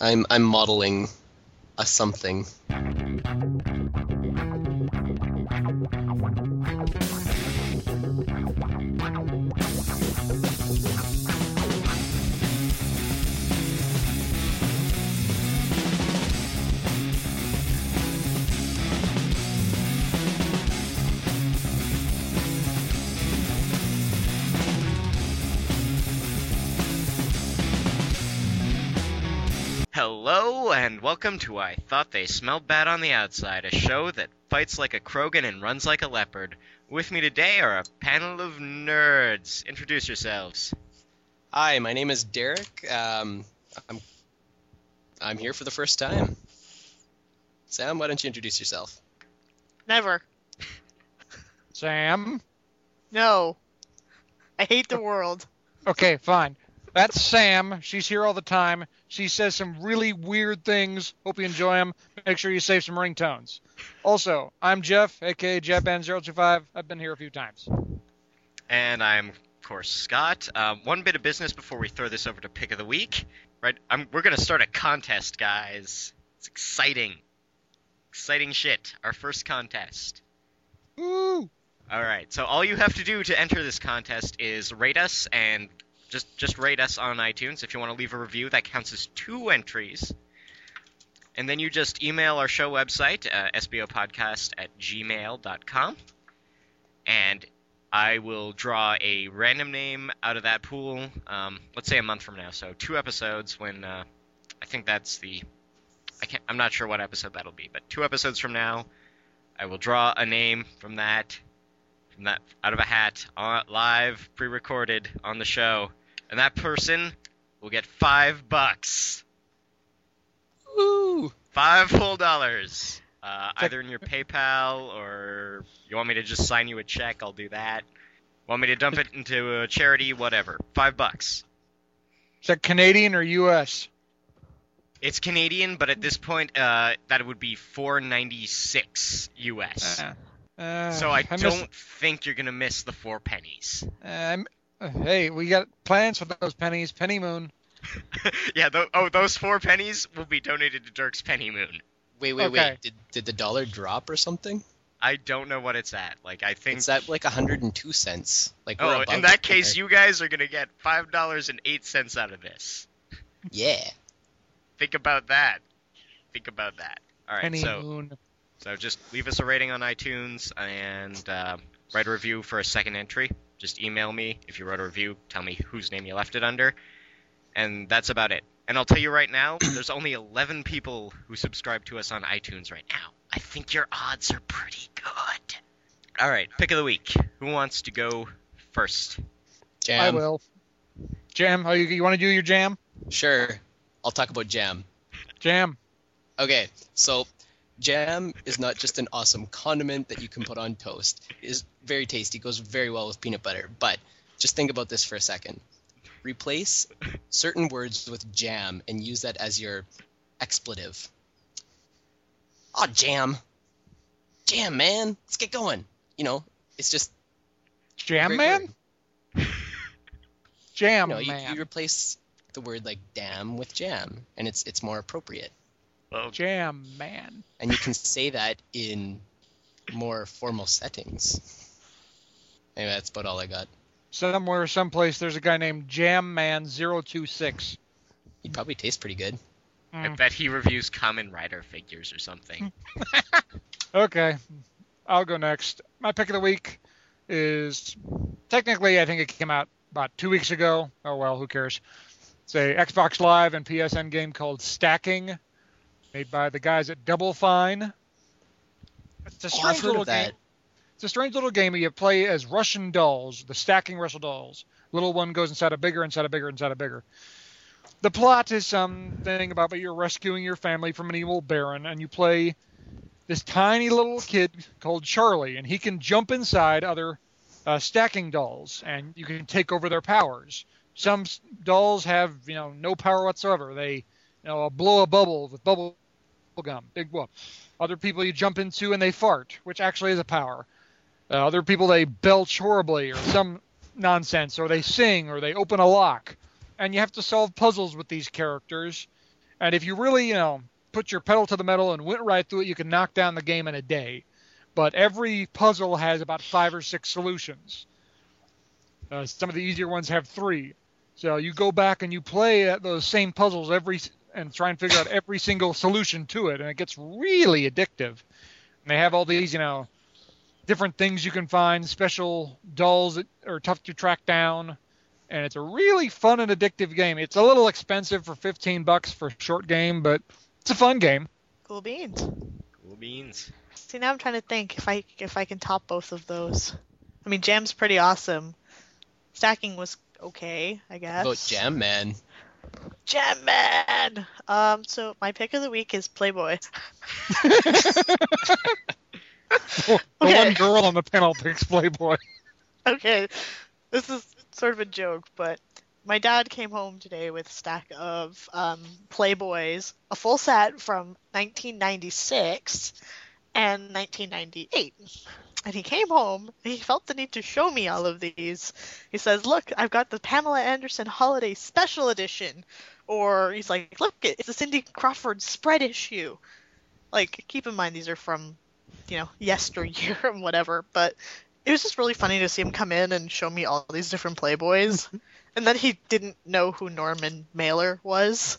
I'm I'm modeling a something. Hello and welcome to I Thought They Smelled Bad on the Outside, a show that fights like a Krogan and runs like a leopard. With me today are a panel of nerds. Introduce yourselves. Hi, my name is Derek. Um, I'm I'm here for the first time. Sam, why don't you introduce yourself? Never. Sam. No. I hate the world. Okay, fine. That's Sam. She's here all the time. She says some really weird things. Hope you enjoy them. Make sure you save some ringtones. Also, I'm Jeff, aka JeffBand025. I've been here a few times. And I'm, of course, Scott. Um, one bit of business before we throw this over to Pick of the Week. Right, I'm, we're going to start a contest, guys. It's exciting. Exciting shit. Our first contest. Woo! All right. So all you have to do to enter this contest is rate us and just just rate us on iTunes. If you want to leave a review, that counts as two entries. And then you just email our show website, uh, sbopodcast at gmail.com. And I will draw a random name out of that pool, um, let's say a month from now. So two episodes when uh, I think that's the. I can't, I'm not sure what episode that'll be, but two episodes from now, I will draw a name from that from that out of a hat, on, live, pre-recorded on the show, and that person will get five bucks, Woo! five whole dollars, uh, either in your PayPal or you want me to just sign you a check. I'll do that. Want me to dump it into a charity? Whatever. Five bucks. Is that Canadian or U.S.? It's Canadian, but at this point, uh, that would be four ninety six US. Uh, uh, so I, miss- don't think you're gonna miss the four pennies. uh, I'm- uh, hey, we got plans for those pennies. Penny Moon. yeah, th- oh, those four pennies will be donated to Dirk's Penny Moon. Wait, wait, Okay. wait. Did did the dollar drop or something? I don't know what it's at. Like, I think. It's at like 102 cents. Like oh, in that it. case, you guys are gonna get five dollars and eight cents out of this. Yeah. Think about that. Think about that. All right, Penny so Moon. so just leave us a rating on iTunes and uh, write a review for a second entry. Just email me if you wrote a review. Tell me whose name you left it under, and that's about it. And I'll tell you right now, there's only 11 people who subscribe to us on iTunes right now. I think your odds are pretty good. All right, pick of the week. Who wants to go first? Jam. I will. Jam. Oh, you, you want to do your jam? Sure. I'll talk about jam. Jam. Okay, so jam is not just an awesome condiment that you can put on toast. It is very tasty, goes very well with peanut butter. But just think about this for a second. Replace certain words with jam and use that as your expletive. Oh, jam. Jam, man. Let's get going. You know, it's just Jam Man. Jam You know, you, Man. you replace the word like damn with jam, and it's it's more appropriate. Well, Jam Man. and you can say that in more formal settings. Anyway, that's about all I got. Somewhere, someplace, there's a guy named Jam Man 026. He'd probably taste pretty good. I Mm. bet he reviews Common Rider figures or something. Okay, I'll go next. My pick of the week is technically, I think it came out about two weeks ago. Oh well, who cares? It's a Xbox Live and PSN game called Stacking, made by the guys at Double Fine. It's a Oh, strange heard little game. It's a strange little game where you play as Russian dolls, the stacking Russian dolls. Little one goes inside a bigger, inside a bigger, inside a bigger. The plot is something about you're rescuing your family from an evil baron, and you play this tiny little kid called Charlie, and he can jump inside other uh, stacking dolls, and you can take over their powers. Some dolls have, you know, no power whatsoever. They, you know, blow a bubble with bubble gum, big whoop. Other people you jump into and they fart, which actually is a power. Uh, other people they belch horribly or some nonsense, or they sing, or they open a lock, and you have to solve puzzles with these characters. And if you really, you know, put your pedal to the metal and went right through it, you can knock down the game in a day. But every puzzle has about five or six solutions. Uh, some of the easier ones have three. So you go back and you play those same puzzles every and try and figure out every single solution to it, and it gets really addictive. And they have all these, you know, different things you can find, special dolls that are tough to track down, and it's a really fun and addictive game. It's a little expensive for 15 bucks for a short game, but it's a fun game. Cool beans. Cool beans. See, now I'm trying to think if I if I can top both of those. I mean, Jam's pretty awesome. Stacking was okay, I guess. Vote Jam Man. Jam Man. Um, so my pick of the week is Playboy. the Okay. one girl on the panel picks Playboy. okay, this is sort of a joke, but my dad came home today with a stack of um, Playboys, a full set from 1996 and 1998. And he came home and he felt the need to show me all of these. He says, Look, I've got the Pamela Anderson Holiday Special Edition. Or he's like, Look, it's a Cindy Crawford spread issue. Like, keep in mind, these are from, you know, yesteryear and whatever, but it was just really funny to see him come in and show me all these different Playboys. and then he didn't know who Norman Mailer was.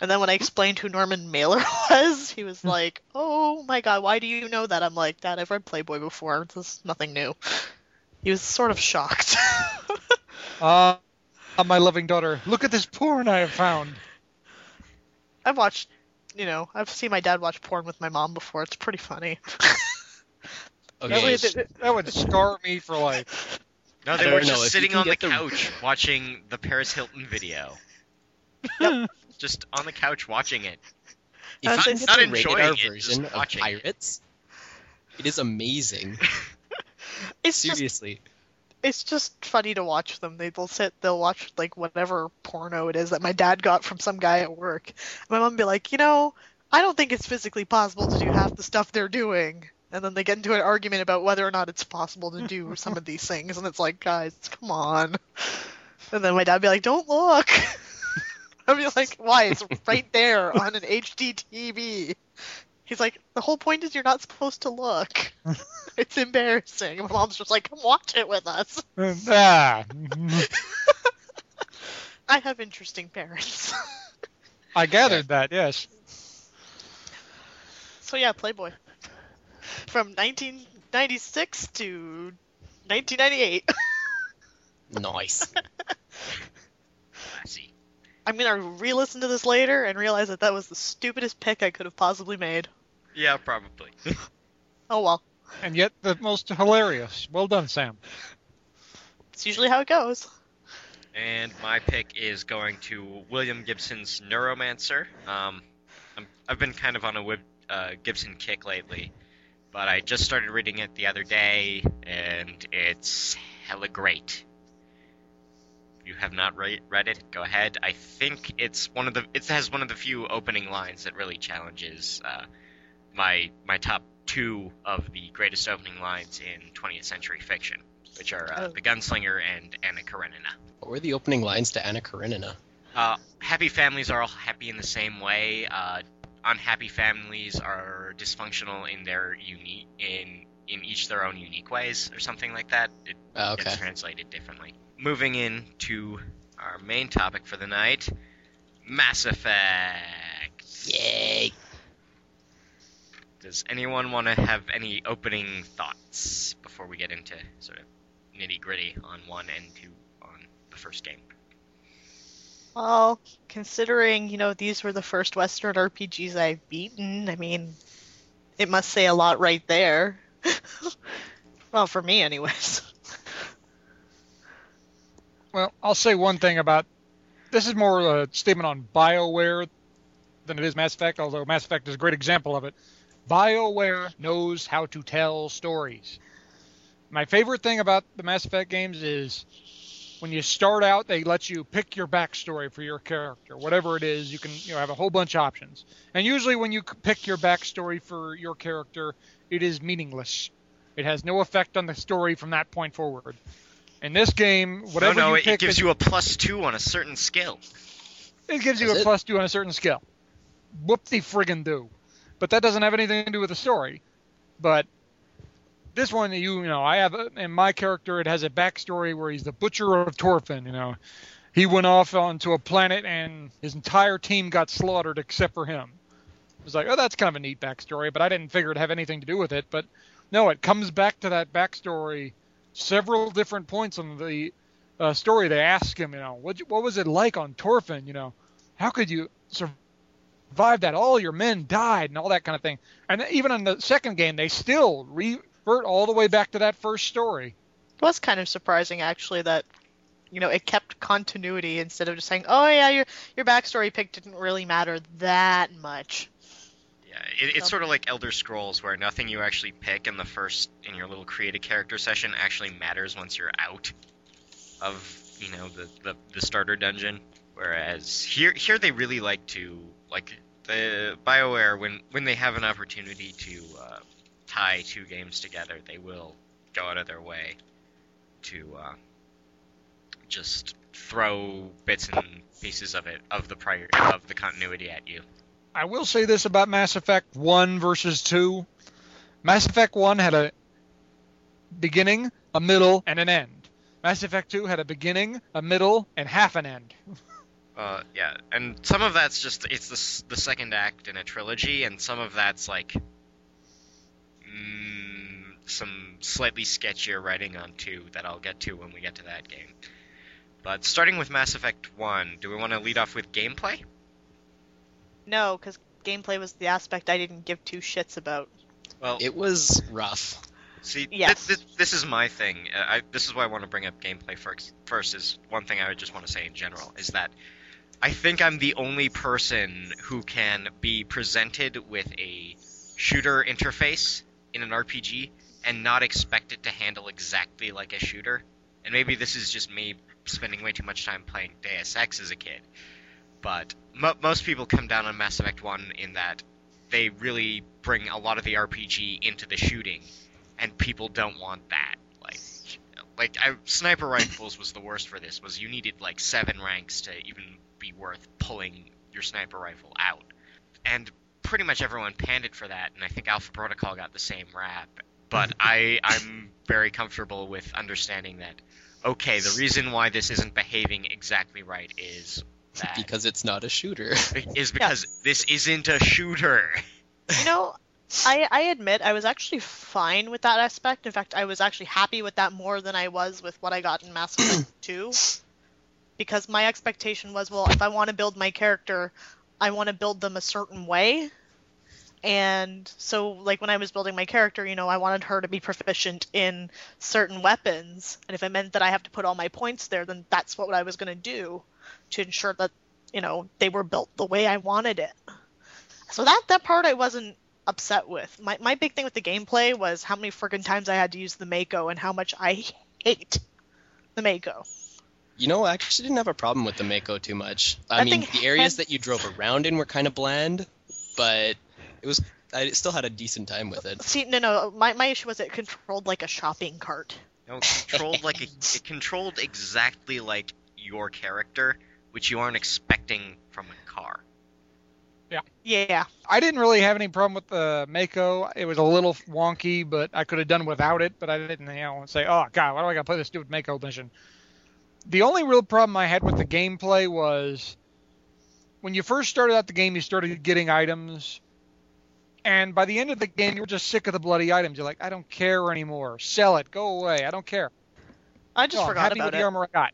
And then when I explained who Norman Mailer was, he was like, "Oh my god, why do you know that?" I'm like, "Dad, I've read Playboy before. This is nothing new." He was sort of shocked. Uh, my loving daughter, look at this porn I have found. I've watched, you know, I've seen my dad watch porn with my mom before. It's pretty funny. That Okay. would, that would scar me for life. No, they were know, just if sitting on the get the- couch watching the Paris Hilton video. Just on the couch watching it. If you so it's not the rated enjoying R it, just version of watching it. Pirates, it is amazing. it's just Seriously. it's just funny to watch them. They, they'll sit, they'll watch like whatever porno it is that my dad got from some guy at work. My mom would be like, you know, I don't think it's physically possible to do half the stuff they're doing. And then they get into an argument about whether or not it's possible to do some of these things, and it's like, guys, come on. And then my dad would be like, don't look. I'd be like, why? It's right there on an HD TV. He's like, the whole point is you're not supposed to look. it's embarrassing. My mom's just like, come watch it with us. ah, I have interesting parents. I gathered that. Yes. so yeah, Playboy. From 1996 to 1998. Nice. See. I'm gonna re-listen to this later and realize that that was the stupidest pick I could have possibly made. Yeah, probably. Oh well, And yet the most hilarious. Well done, Sam. it's usually how it goes. And my pick is going to William Gibson's Neuromancer. Um, I'm, I've been kind of on a Wib, uh, Gibson kick lately, but I just started reading it the other day, and it's hella great. If you have not re- read it, go ahead. I think it's one of the it has one of the few opening lines that really challenges uh, my my top two of the greatest opening lines in 20th century fiction, which are uh, Oh. The Gunslinger and Anna Karenina. what were the opening lines to Anna Karenina? Uh, happy families are all happy in the same way. Uh, unhappy families are dysfunctional in their unique in in each their own unique ways, or something like that. It Oh, okay. gets translated differently. Moving into our main topic for the night, Mass Effect. Yay. Does anyone want to have any opening thoughts before we get into sort of nitty gritty on one and two on the first game? Well, considering you know these were the first Western RPGs I've beaten, I mean, it must say a lot right there. well, for me, anyways. Well, I'll say one thing about this is more a statement on BioWare than it is Mass Effect, although Mass Effect is a great example of it. BioWare knows how to tell stories. My favorite thing about the Mass Effect games is when you start out, they let you pick your backstory for your character, whatever it is. You can you know have a whole bunch of options, and usually when you pick your backstory for your character, it is meaningless. It has no effect on the story from that point forward. In this game, whatever no, no, you it, pick it gives is- you a plus two on a certain skill. It gives you Does a it? plus two on a certain skill. Whoop-de friggin' do. But that doesn't have anything to do with the story. But this one, you, you know, I have a, in my character, it has a backstory where he's the butcher of Torfan. You know, he went off onto a planet and his entire team got slaughtered except for him. It was like, oh, that's kind of a neat backstory, but I didn't figure it'd have anything to do with it. But no, it comes back to that backstory several different points on the uh, story. They ask him, you know, what what was it like on Torfan? You know, how could you survive that? All your men died and all that kind of thing. And even in the second game, they still revert all the way back to that first story. It was kind of surprising actually that you know it kept continuity instead of just saying, "Oh yeah, your your backstory pick didn't really matter that much." Yeah, it, it's sort of like Elder Scrolls, where nothing you actually pick in the first in your little create a character session actually matters once you're out of you know the the, the starter dungeon. Whereas here here they really like to like the Bioware when when they have an opportunity to uh, tie two games together, they will go out of their way to uh, just throw bits and pieces of it of the prior of the continuity at you. I will say this about Mass Effect 1 versus 2. Mass Effect 1 had a beginning, a middle, and an end. Mass Effect 2 had a beginning, a middle, and half an end. Uh, yeah, and some of that's just it's the the second act in a trilogy, and some of that's like mm, some slightly sketchier writing on two that I'll get to when we get to that game. But starting with Mass Effect One, do we want to lead off with gameplay? No, because gameplay was the aspect I didn't give two shits about. Well, It was rough. See, Yes. this, this, this is my thing. Uh, I, this is why I want to bring up gameplay first. First is one thing I would just want to say in general is that I think I'm the only person who can be presented with a shooter interface in an RPG and not expect it to handle exactly like a shooter. And maybe this is just me spending way too much time playing Deus Ex as a kid. But mo- most people come down on Mass Effect 1 in that they really bring a lot of the RPG into the shooting and people don't want that. Like, like I, sniper rifles was the worst for this. Was you needed like seven ranks to even be worth pulling your sniper rifle out, and pretty much everyone panned for that. And I think Alpha Protocol got the same rap. But I, I'm very comfortable with understanding that. Okay, the reason why this isn't behaving exactly right is that because it's not a shooter. is because this isn't a shooter. You know, I I admit I was actually fine with that aspect. In fact, I was actually happy with that more than I was with what I got in Mass Effect 2. Because my expectation was, well, if I want to build my character, I want to build them a certain way. And so, like, when I was building my character, you know, I wanted her to be proficient in certain weapons. And if it meant that I have to put all my points there, then that's what I was going to do to ensure that, you know, they were built the way I wanted it. So that, that part I wasn't upset with. My, my big thing with the gameplay was how many friggin' times I had to use the Mako and how much I hate the Mako. You know, I actually didn't have a problem with the Mako too much. I That mean, the areas had- that you drove around in were kind of bland, but it was. I still had a decent time with it. See, no, no, my, my issue was it controlled like a shopping cart. No, controlled like a, it controlled exactly like your character, which you aren't expecting from a car. Yeah. Yeah. I didn't really have any problem with the Mako. It was a little wonky, but I could have done without it. But I didn't, you know, say, "Oh God, why do I got to play this stupid Mako mission?" The only real problem I had with the gameplay was when you first started out the game, you started getting items, and by the end of the game, you were just sick of the bloody items. You're like, "I don't care anymore. Sell it. Go away. I don't care." I just Oh, I'm forgot happy about with it. the armor I got.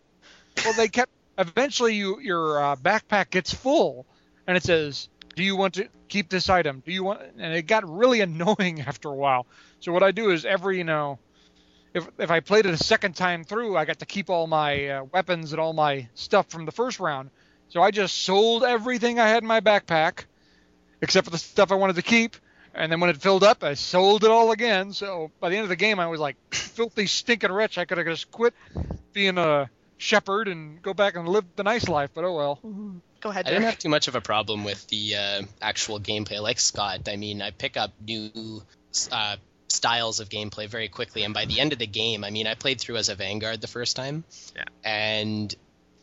Well, they kept. Eventually, you your uh, backpack gets full, and it says, "Do you want to keep this item? Do you want?" And it got really annoying after a while. So what I do is every you know, if if I played it a second time through, I got to keep all my uh, weapons and all my stuff from the first round. So I just sold everything I had in my backpack, except for the stuff I wanted to keep. And then when it filled up, I sold it all again. So by the end of the game, I was like filthy, stinking rich. I could have just quit being a Shepard and go back and live the nice life. But oh well. Go ahead, I didn't have too much of a problem with the uh, actual gameplay, like Scott. I mean, I pick up new uh, styles of gameplay very quickly, and by the end of the game, I mean, I played through as a Vanguard the first time, Yeah. and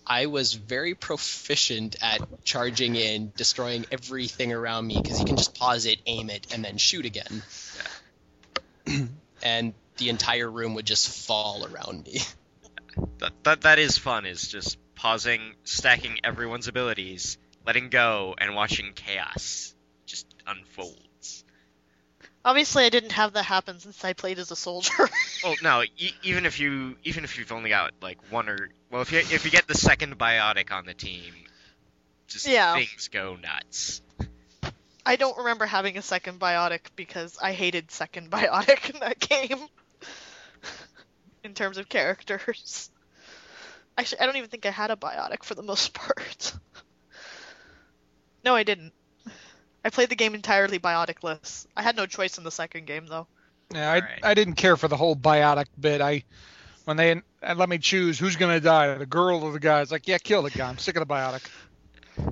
I was very proficient at charging in, destroying everything around me because you can just pause it, aim it, and then shoot again. and the entire room would just fall around me. That, that that is fun. Is just pausing, stacking everyone's abilities, letting go, and watching chaos just unfolds. Obviously, I didn't have that happen since I played as a soldier. Well, oh, no, e- even if you even if you've only got like one or well, if you if you get the second biotic on the team, just Yeah. things go nuts. I don't remember having a second biotic because I hated second biotic in that game. In terms of characters. Actually, I don't even think I had a biotic for the most part. no, I didn't. I played the game entirely bioticless. I had no choice in the second game though. Yeah, I, Alright. I didn't care for the whole biotic bit. I when they uh, let me choose who's gonna die, the girl or the guy. It's like, yeah, kill the guy. I'm sick of the biotic.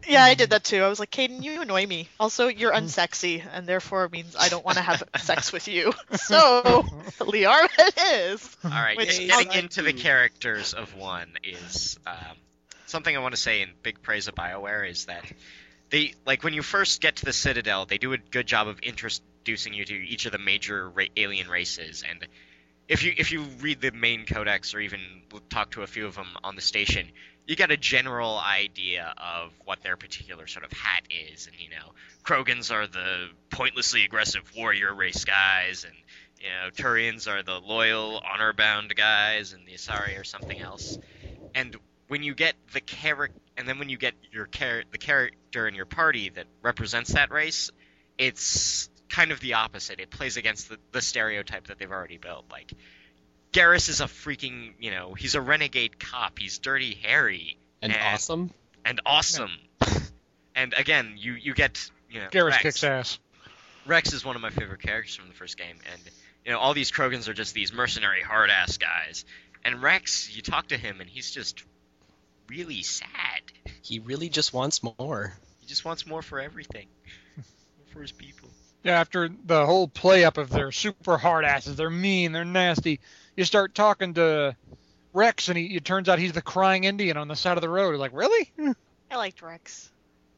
Yeah, I did that too. I was like, Kaidan, you annoy me. Also, you're unsexy, and therefore means I don't want to have sex with you. So, Liara it is. All right, Which get- is- getting into the characters of one is um, something I want to say in big praise of Bioware is that they like when you first get to the Citadel, they do a good job of introducing you to each of the major ra- alien races, and if you if you read the main codex or even talk to a few of them on the station, you get a general idea of what their particular sort of hat is, and you know, Krogans are the pointlessly aggressive warrior race guys, and you know, Turians are the loyal, honor-bound guys, and the Asari are something else. And when you get the character, and then when you get your char- the character in your party that represents that race, it's kind of the opposite. It plays against the, the stereotype that they've already built. Like, Garrus is a freaking, you know, he's a renegade cop. He's dirty, hairy, And And- awesome. and awesome. and again, you you get, you know, Garrus Wrex. kicks ass. Wrex is one of my favorite characters from the first game, and you know all these Krogans are just these mercenary hard ass guys. And Wrex, you talk to him, and he's just really sad. He really just wants more. He just wants more for everything, for his people. Yeah, after the whole play up of their super hard asses, they're mean, they're nasty. You start talking to Wrex, and he, it turns out he's the crying Indian on the side of the road. Like, really? I liked Wrex.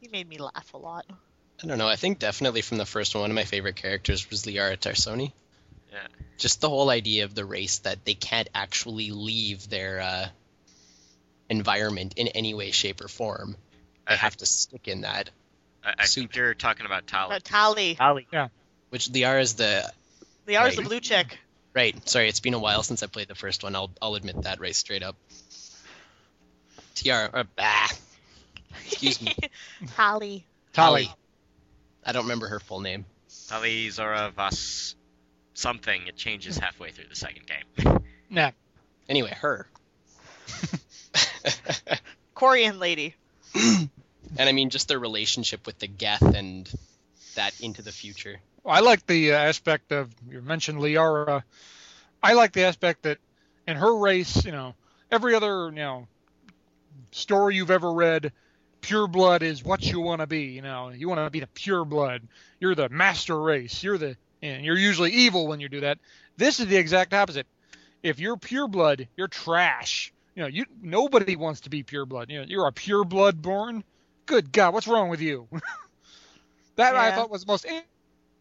He made me laugh a lot. I don't know. I think definitely from the first one, one of my favorite characters was Liara T'Soni. Yeah. Just the whole idea of the race that they can't actually leave their uh, environment in any way, shape, or form. They I, have to stick in that. I, I think you're talking about Tali. Uh, Tali. Yeah. Which Liara is the Liara's the blue chick. Right. Sorry, it's been a while since I played the first one. I'll I'll admit that right straight up. Tiara, uh, bah, Excuse me. Tali. Tali. I don't remember her full name. Tali Zorah Vas something. It changes halfway through the second game. Nah. Anyway, her. Quarian lady. and I mean just their relationship with the Geth and that into the future. I like the uh, aspect of you mentioned Liara. I like the aspect that in her race, you know, every other you know story you've ever read, pure blood is what you want to be. You know, you want to be the pure blood. You're the master race. You're the and you're usually evil when you do that. This is the exact opposite. If you're pure blood, you're trash. You know, you nobody wants to be pure blood. You know, you're a pure blood born. Good God, what's wrong with you? that I thought was the most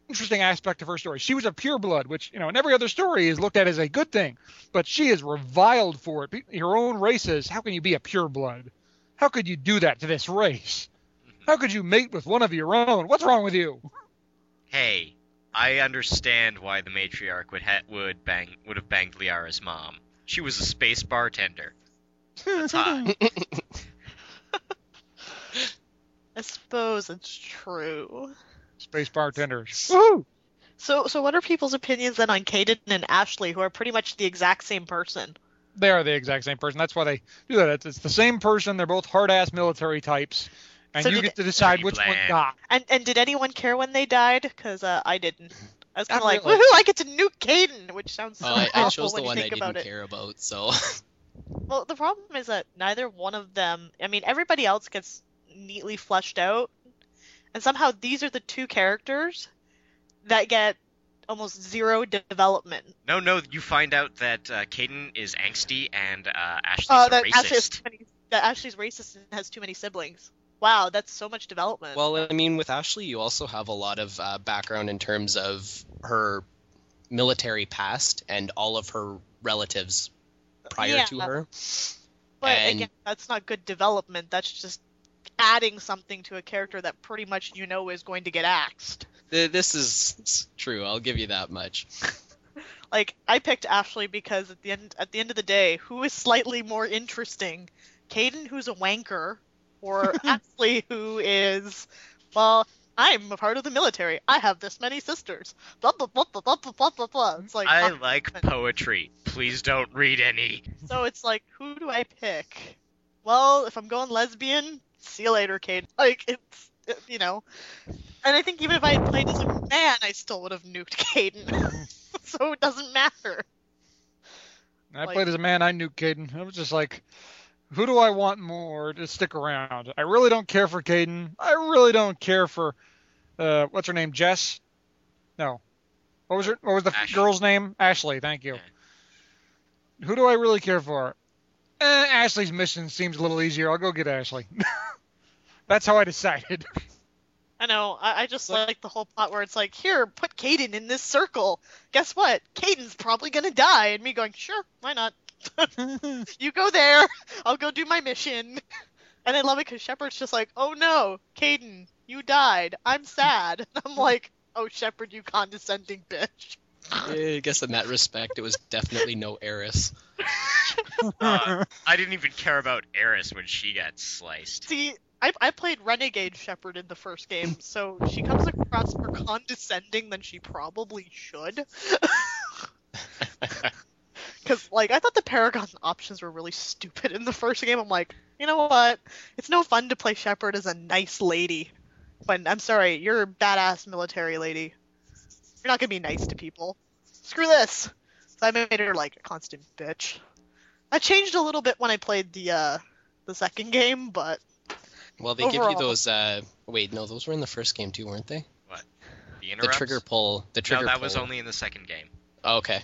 interesting aspect of her story. She was a pure blood, which you know in every other story is looked at as a good thing, but she is reviled for it. Pe- Her own race says, "How can you be a pure blood? How could you do that to this race? Mm-hmm. How could you mate with one of your own? What's wrong with you?" hey, I understand why the matriarch would ha- would bang would have banged Liara's mom. She was a space bartender. That's hot. I suppose it's true. Space bartenders. Woohoo! So, so what are people's opinions then on Kaidan and Ashley, who are pretty much the exact same person? They are the exact same person. That's why they do that. It's, it's the same person. They're both hard ass military types, and So you get to decide Pretty which one got. And and did anyone care when they died? Because uh, I didn't. I was kind of like, really. woohoo! I get to nuke Kaidan, which sounds so Oh, I, awful I chose the you one I think didn't about it. care about, so Well, the problem is that neither one of them. I mean, everybody else gets neatly fleshed out, and somehow these are the two characters that get almost zero development. No, no, you find out that uh, Kaidan is angsty and uh, Ashley's a that racist. Ashley is funny. that Ashley's racist and has too many siblings. Wow, that's so much development. Well, I mean, with Ashley, you also have a lot of uh, background in terms of her military past and all of her relatives prior Yeah. to her. but and- again, that's not good development. That's just adding something to a character that pretty much you know is going to get axed. This is true. I'll give you that much. Like I picked Ashley because at the end at the end of the day, who is slightly more interesting? Kaidan, who's a wanker, or Ashley, who is, well, I'm a part of the military. I have this many sisters. Blah blah blah blah blah blah blah blah. blah. It's like I like poetry. Please don't read any. so it's like who do I pick? Well, if I'm going lesbian, see you later, Kaidan. Like it's it- you know, and I think even if I had played as a man, I still would have nuked Kaidan. so it doesn't matter. I Like- played as a man. I nuked Kaidan. I was just like, who do I want more to stick around? I really don't care for Kaidan. I really don't care for uh, what's her name? Jess? No. What was her? What was the Ash. girl's name? Ashley. Thank you. Who do I really care for? Eh, Ashley's mission seems a little easier. I'll go get Ashley. That's how I decided. I know. I, I just Like- like the whole plot where it's like, here, put Kaidan in this circle. Guess what? Kaidan's probably gonna die, and me going, sure, why not? you go there. I'll go do my mission. And I love it because Shepard's just like, oh no, Kaidan, you died. I'm sad. And I'm like, oh Shepard, you condescending bitch. I guess in that respect, it was definitely no Aeris. Uh, I didn't even care about Aeris when she got sliced. See, I, I played Renegade Shepard in the first game, so she comes across more condescending than she probably should. Because, like, I thought the Paragon options were really stupid in the first game. I'm like, you know what? It's no fun to play Shepard as a nice lady. But I'm sorry, you're a badass military lady. You're not gonna be nice to people. Screw this! So I made her, like, a constant bitch. I changed a little bit when I played the, uh, the second game, but Well, they give you those. Uh, wait, no, those were in the first game too, weren't they? The The interrupts? trigger pull. The trigger pull. No, that pull. was only in the second game. Oh, okay.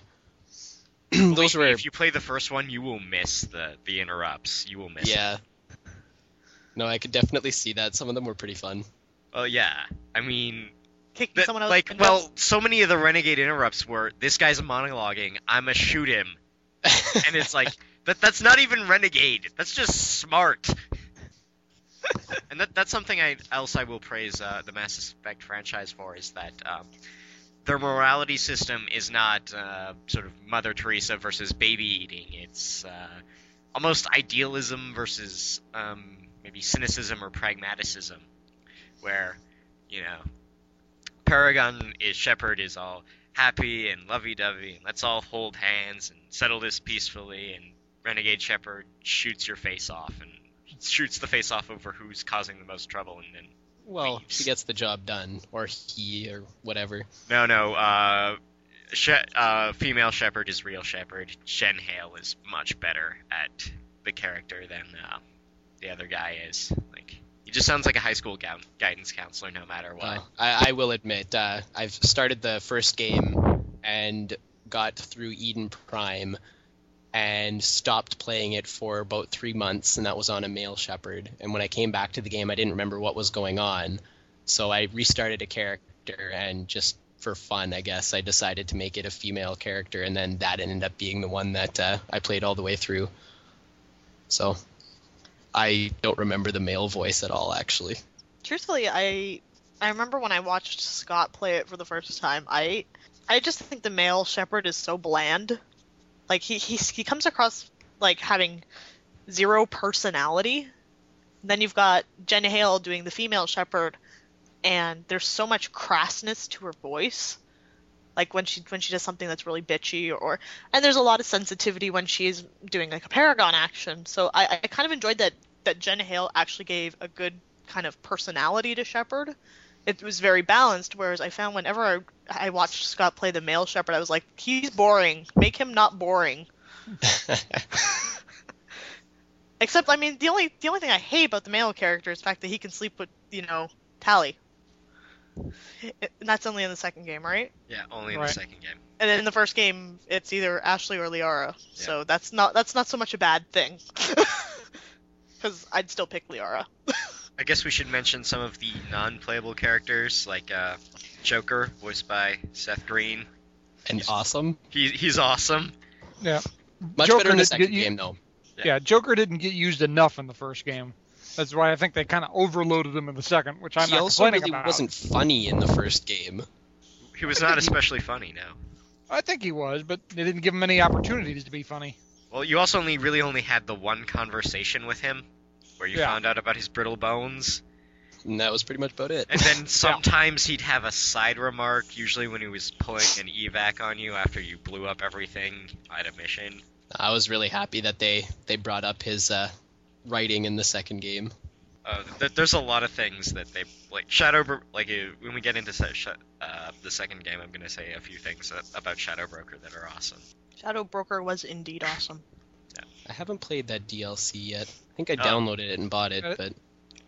Those were. If you play the first one, you will miss the the interrupts. You will miss. it. Yeah. No, I could definitely see that. Some of them were pretty fun. Well, yeah. I mean, kicking that- someone out like, the well, so many of the renegade interrupts were this guy's monologuing. I'ma shoot him, and it's like that. That's not even renegade. That's just smart. and that that's something I else I will praise uh, the Mass Effect franchise for is that um, their morality system is not uh, sort of Mother Teresa versus baby eating. It's uh, almost idealism versus um, maybe cynicism or pragmaticism, where you know Paragon is Shepard is all happy and lovey-dovey, and let's all hold hands and settle this peacefully. And Renegade Shepard shoots your face off and shoots the face off over who's causing the most trouble. And then well, Leaves. she gets the job done, or he, or whatever. no, no, uh, she- uh, female Shepard is real Shepard. Jen Hale is much better at the character than uh, the other guy is. Like he just sounds like a high school gou- guidance counselor, no matter what. Uh, I, I will admit, uh, I've started the first game and got through Eden Prime and stopped playing it for about three months, and that was on a male Shepard. And when I came back to the game, I didn't remember what was going on, so I restarted a character and just for fun, I guess, I decided to make it a female character, and then that ended up being the one that uh, I played all the way through. So I don't remember the male voice at all, actually. truthfully, I I remember when I watched Scott play it for the first time. I I just think the male Shepard is so bland. Like he he he comes across like having zero personality. Then you've got Jen Hale doing the female Shepard, and there's so much crassness to her voice. Like when she when she does something that's really bitchy, or and there's a lot of sensitivity when she's doing like a Paragon action. So I, I kind of enjoyed that that Jen Hale actually gave a good kind of personality to Shepard. It was very balanced. Whereas I found whenever I, I watched Scott play the male Shepard, I was like, he's boring. Make him not boring. Except, I mean, the only the only thing I hate about the male character is the fact that he can sleep with, you know, Tali. And that's only in the second game, right? Yeah, only in Right. the second game. And then in the first game, it's either Ashley or Liara. So that's not that's not so much a bad thing. because I'd still pick Liara. I guess we should mention some of the non-playable characters, like uh, Joker, voiced by Seth Green. And awesome. He, he's awesome. Yeah. Much Joker better in the didn't get second you- game, though. Yeah. Yeah, Joker didn't get used enough in the first game. That's why I think they kind of overloaded him in the second, which I'm he not also complaining really about. wasn't funny in the first game. He was not especially funny, no. I think he was, but they didn't give him any opportunities to be funny. Well, you also only really only had the one conversation with him, where you Yeah. found out about his brittle bones, And that was pretty much about it. and then sometimes he'd have a side remark, usually when he was pulling an evac on you after you blew up everything at a mission. I was really happy that they they brought up his uh, writing in the second game. Uh, th- there's a lot of things that they like. Shadow, Bro- like uh, when we get into se- sh- uh, the second game, I'm gonna say a few things about Shadow Broker that are awesome. Shadow Broker was indeed awesome. I haven't played that DLC yet. I think I Oh. downloaded it and bought it, but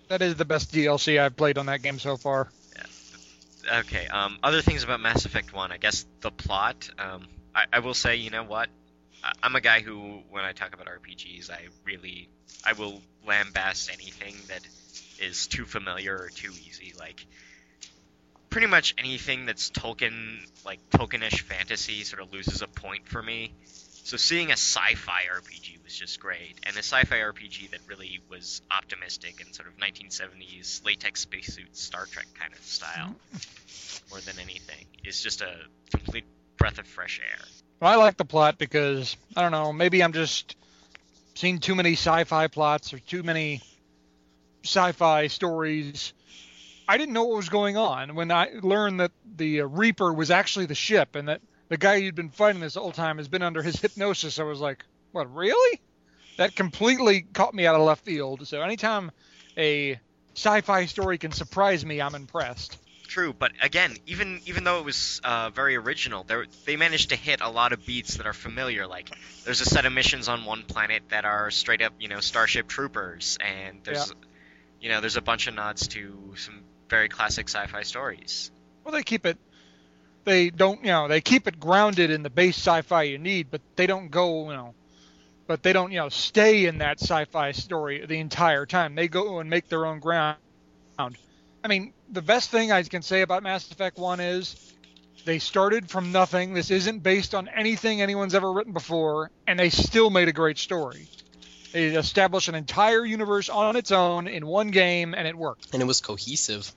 That is the best DLC I've played on that game so far. Okay. Um, other things about Mass Effect One, I guess the plot. Um, I, I will say, you know what? I, I'm a guy who, when I talk about RPGs, I really, I will lambast anything that is too familiar or too easy. Like, pretty much anything that's Tolkien, like Tolkienish fantasy, sort of loses a point for me. So seeing a sci-fi RPG was just great, and a sci-fi RPG that really was optimistic and sort of 1970s latex spacesuit Star Trek kind of style, more than anything, is just a complete breath of fresh air. Well, I like the plot because I don't know. Maybe I'm just seen too many sci-fi plots or too many sci-fi stories. I didn't know what was going on when I learned that the uh, Reaper was actually the ship and that the guy you'd been fighting this whole time has been under his hypnosis. I was like, "What? Really?" That completely caught me out of left field. So anytime a sci-fi story can surprise me, I'm impressed. True, but again, even even though it was uh, very original, they they managed to hit a lot of beats that are familiar. Like there's a set of missions on one planet that are straight up, you know, Starship Troopers, and there's, you know, there's a bunch of nods to some very classic sci-fi stories. Well, they keep it. They don't, you know, they keep it grounded in the base sci-fi you need, but they don't go, you know, but they don't, you know, stay in that sci-fi story the entire time. They go and make their own ground. I mean, the best thing I can say about Mass Effect One is they started from nothing. This isn't based on anything anyone's ever written before, and they still made a great story. They established an entire universe on its own in one game, and it worked. and it was cohesive.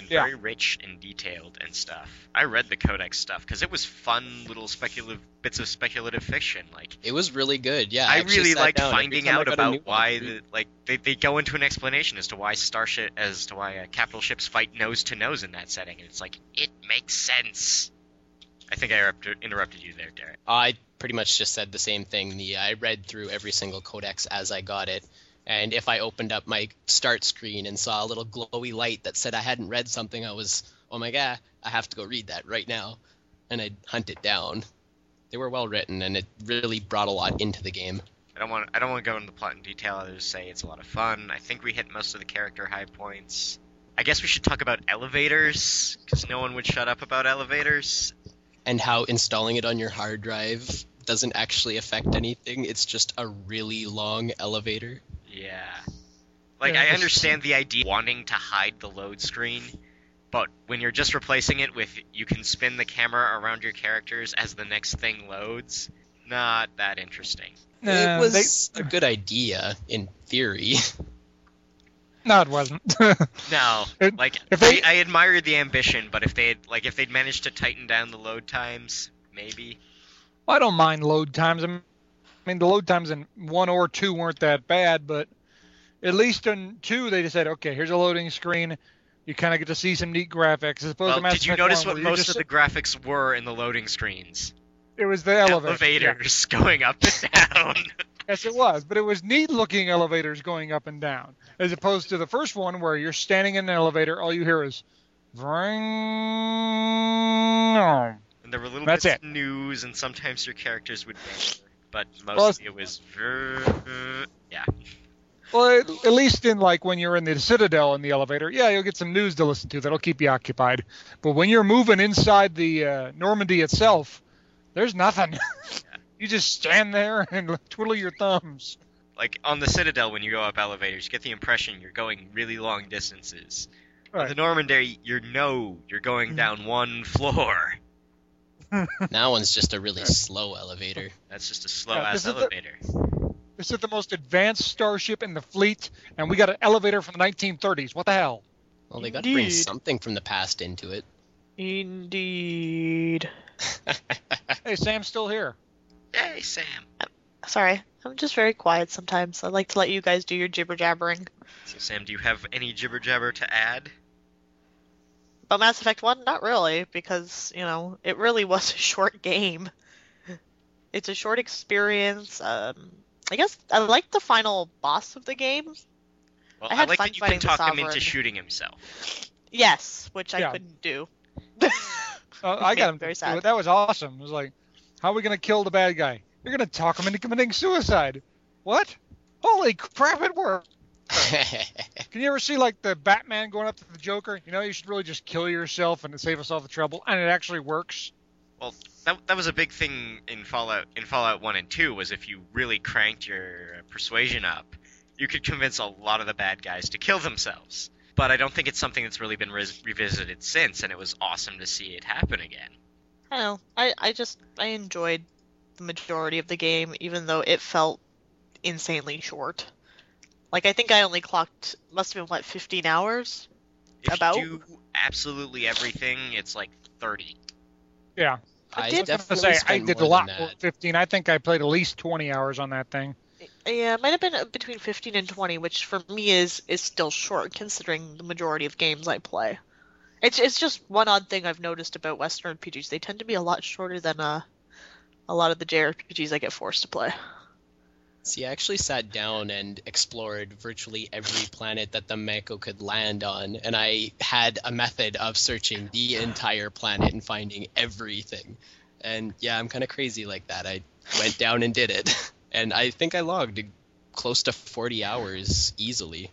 And Yeah. very rich and detailed and stuff. I read the Codex stuff because it was fun little speculative bits of speculative fiction. Like It was really good. Yeah, I, actually really liked finding out got a about one. why the like they, they go into an explanation as to why starship as to why uh, capital ships fight nose to nose in that setting, and it's like it makes sense. I think I interrupted you there, Derek. I pretty much just said the same thing. The I read through every single codex as I got it, and if I opened up my start screen and saw a little glowy light that said I hadn't read something, I was, oh my god, I have to go read that right now, and I'd hunt it down. They were well written, and it really brought a lot into the game. I don't want I don't want to go into the plot in detail. I'll just say it's a lot of fun. I think we hit most of the character high points. I guess we should talk about elevators because no one would shut up about elevators. And how installing it on your hard drive doesn't actually affect anything. It's just a really long elevator. Yeah. Like Yeah, I understand the idea of wanting to hide the load screen, but when you're just replacing it with you can spin the camera around your characters as the next thing loads, not that interesting. Nah, it was they- a good idea in theory. no, it wasn't. No, It- like if they- I, I admired the ambition, but if they had like if they'd managed to tighten down the load times, maybe. I don't mind load times. I mean, the load times in one or two weren't that bad, but at least in two, they just said, okay, here's a loading screen. You kind of get to see some neat graphics. As opposed Well, to did you notice 1, what most just of the graphics were in the loading screens? It was the elevator. yeah. Elevators going up and down. Yes, it was, but it was neat looking elevators going up and down, as opposed to the first one where you're standing in an elevator, all you hear is, "Vring." And there were little That's bits it. of news, and sometimes your characters would banter, but Well, mostly it was yeah. Well, at, least in like when you're in the Citadel in the elevator, yeah, you'll get some news to listen to that'll keep you occupied. But when you're moving inside the uh, Normandy itself, there's nothing. you just stand there and twiddle your thumbs. like on the Citadel when you go up elevators, you get the impression you're going really long distances. On the Normandy, you know you're going down one floor. That one's just a really slow elevator. That's just a slow Yeah, ass this is the- elevator. This is the most advanced starship in the fleet, and we got an elevator from the 1930s. What the hell? Well, they got to bring something from the past into it. Indeed. Hey, Sam's still here. Hey, Sam. Uh, sorry, I'm just very quiet sometimes. I like to let you guys do your jibber jabbering. So, Sam, do you have any jibber jabber to add? But Mass Effect 1, not really, because, you know, it really was a short game. It's a short experience. Um, I guess I like the final boss of the game. Well, I I, had like fun that you can fighting the talk him into shooting himself. Yes, which I couldn't do. Uh, I got him. Very sad. That was awesome. It was like, how are we going to kill the bad guy? You're going to talk him into committing suicide. What? Holy crap, it worked. Can you ever see like the Batman going up to the Joker? You know, you should really just kill yourself and save us all the trouble, and it actually works. Well, that, that was a big thing in Fallout in Fallout 1 and 2 was if you really cranked your persuasion up, you could convince a lot of the bad guys to kill themselves. But I don't think it's something that's really been res- revisited since, and it was awesome to see it happen again. I don't know. I, I just I enjoyed the majority of the game, even though it felt insanely short. Like I think I only clocked must have been what 15 hours. If About? you do absolutely everything, it's like 30. Yeah. I I did- I was definitely gonna say I did a lot than more. 15. I think I played at least 20 hours on that thing. Yeah, it might have been uh, between 15 and 20, which for me is is still short considering the majority of games I play. It's it's just one odd thing I've noticed about Western RPGs. They tend to be a lot shorter than uh, a lot of the JRPGs I get forced to play. See, I actually sat down and explored virtually every planet that the Mako could land on, and I had a method of searching the entire planet and finding everything. And yeah, I'm kind of crazy like that. I went down and did it, and I think I logged close to 40 hours easily.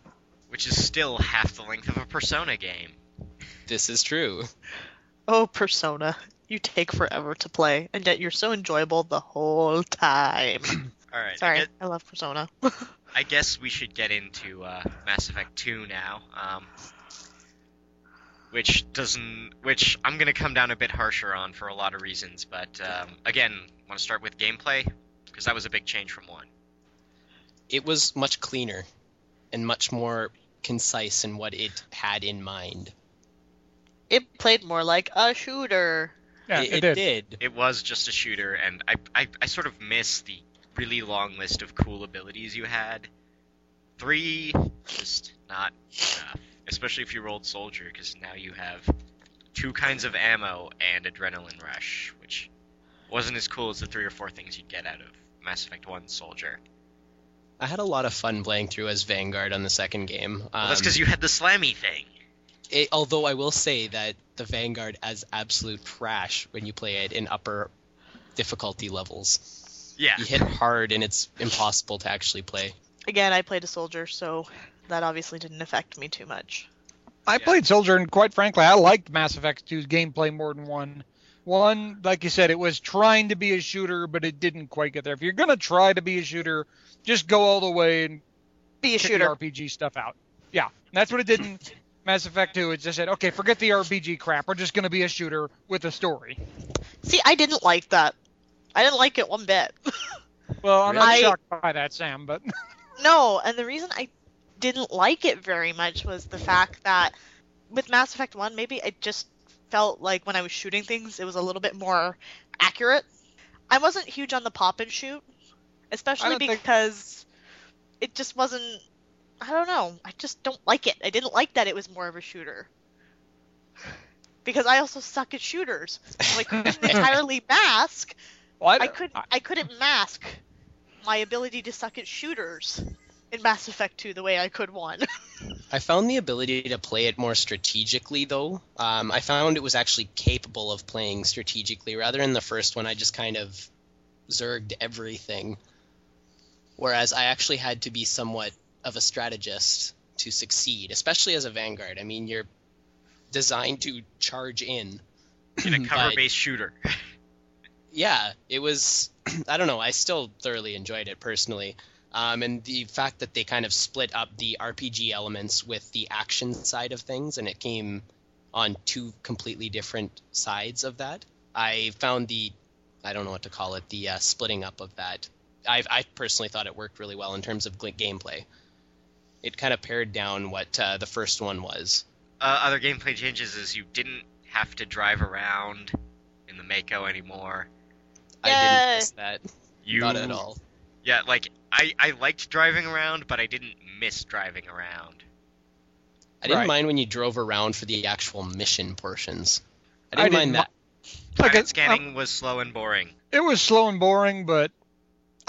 Which is still half the length of a Persona game. This is true. Oh, Persona, you take forever to play, and yet you're so enjoyable the whole time. Alright, I Sorry, guess, I love Persona. I guess we should get into uh, Mass Effect 2 now. Um, which doesn't. Which I'm going to come down a bit harsher on for a lot of reasons, but um, again, want to start with gameplay? Because that was a big change from 1. It was much cleaner and much more concise in what it had in mind. it played more like a shooter. Yeah, it, it, it did. did. It was just a shooter, and I, I, I sort of miss the really long list of cool abilities you had. Three, just not enough. Especially if you rolled soldier, because now you have two kinds of ammo and adrenaline rush, which wasn't as cool as the three or four things you'd get out of Mass Effect 1 soldier. I had a lot of fun playing through as Vanguard on the second game. Um, Well, that's because you had the slammy thing. it, although I will say that the Vanguard as absolute trash when you play it in upper difficulty levels. Yeah. You hit hard and it's impossible to actually play. Again, I played a soldier, so that obviously didn't affect me too much. I Yeah. played Soldier, and quite frankly, I liked Mass Effect 2's gameplay more than one. One, like you said, it was trying to be a shooter, but it didn't quite get there. If you're gonna try to be a shooter, just go all the way and Be a shooter. the RPG stuff out. Yeah, and that's what it did in Mass Effect 2. It just said, okay, forget the RPG crap. We're just gonna be a shooter with a story. See, I didn't like that. I didn't like it one bit. Well, I'm not I- shocked by that, Sam, but no, and the reason I didn't like it very much was the fact that with Mass Effect 1, maybe it just felt like when I was shooting things, it was a little bit more accurate. I wasn't huge on the pop and shoot, especially don't think- because it just wasn't. I don't know. I just don't like it. I didn't like that it was more of a shooter. Because I also suck at shooters. Like, entirely mask well, I could I couldn't mask my ability to suck at shooters in Mass Effect 2 the way I could one. I found the ability to play it more strategically, though. Um, I found it was actually capable of playing strategically, rather in the first one, I just kind of zerged everything. Whereas I actually had to be somewhat of a strategist to succeed, especially as a Vanguard. I mean, you're designed to charge in. In a cover-based shooter. yeah, it was. I don't know. I still thoroughly enjoyed it personally. Um, and the fact that they kind of split up the RPG elements with the action side of things, and it came on two completely different sides of that. I found the, I don't know what to call it, the uh, splitting up of that. I, I personally thought it worked really well in terms of gameplay. It kind of pared down what uh, the first one was. Uh, other gameplay changes is you didn't have to drive around in the Mako anymore. I didn't miss that. You Not at all. Yeah, like I I liked driving around, but I didn't miss driving around. I didn't Right. mind when you drove around for the actual mission portions. I I didn't didn't mind that. Like Planet it- um, scanning was slow and boring. It was slow and boring, but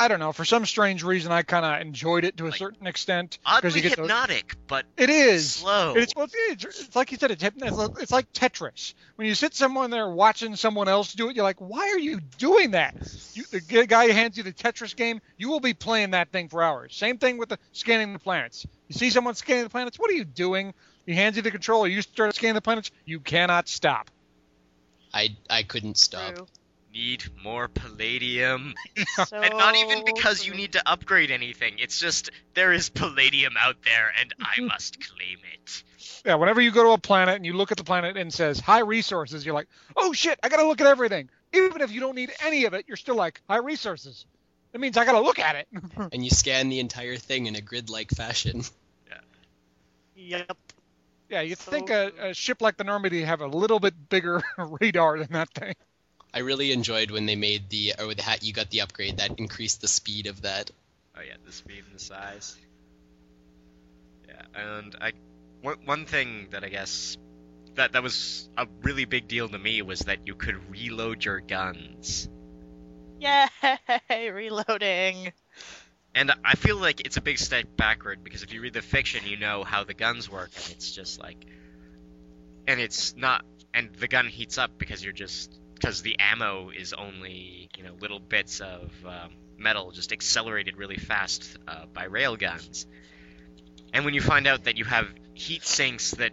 I don't know. For some strange reason, I kind of enjoyed it to a Like, certain extent Oddly you get those- hypnotic, but It is. slow. It's, well, it's, it's like you said, it's, hypno- it's like Tetris. When you sit someone there watching someone else do it, you're like, why are you doing that? You, the guy who hands you the Tetris game, you will be playing that thing for hours. Same thing with the scanning the planets. You see someone scanning the planets, what are you doing? He hands you the controller, you start scanning the planets, you cannot stop. I I couldn't stop. True. Need more palladium. So And not even because you need to upgrade anything. It's just there is palladium out there and I must claim it. Yeah, whenever you go to a planet and you look at the planet and it says high resources, you're like, oh shit, I gotta look at everything. Even if you don't need any of it, you're still like high resources. That means I gotta look at it. And you scan the entire thing in a grid-like fashion. Yeah. Yep. yeah, you So think a, a ship like the Normandy have a little bit bigger radar than that thing. I really enjoyed when they made the or with the hat you got the upgrade that increased the speed of that. Oh yeah, the speed and the size. Yeah, and I one one thing that I guess that that was a really big deal to me was that you could reload your guns. Yay! Reloading. And I feel like it's a big step backward because if you read the fiction, you know how the guns work, and it's just like, and it's not, and the gun heats up because you're just because the ammo is only you know little bits of um, metal just accelerated really fast uh, by rail guns. And when you find out that you have heat sinks that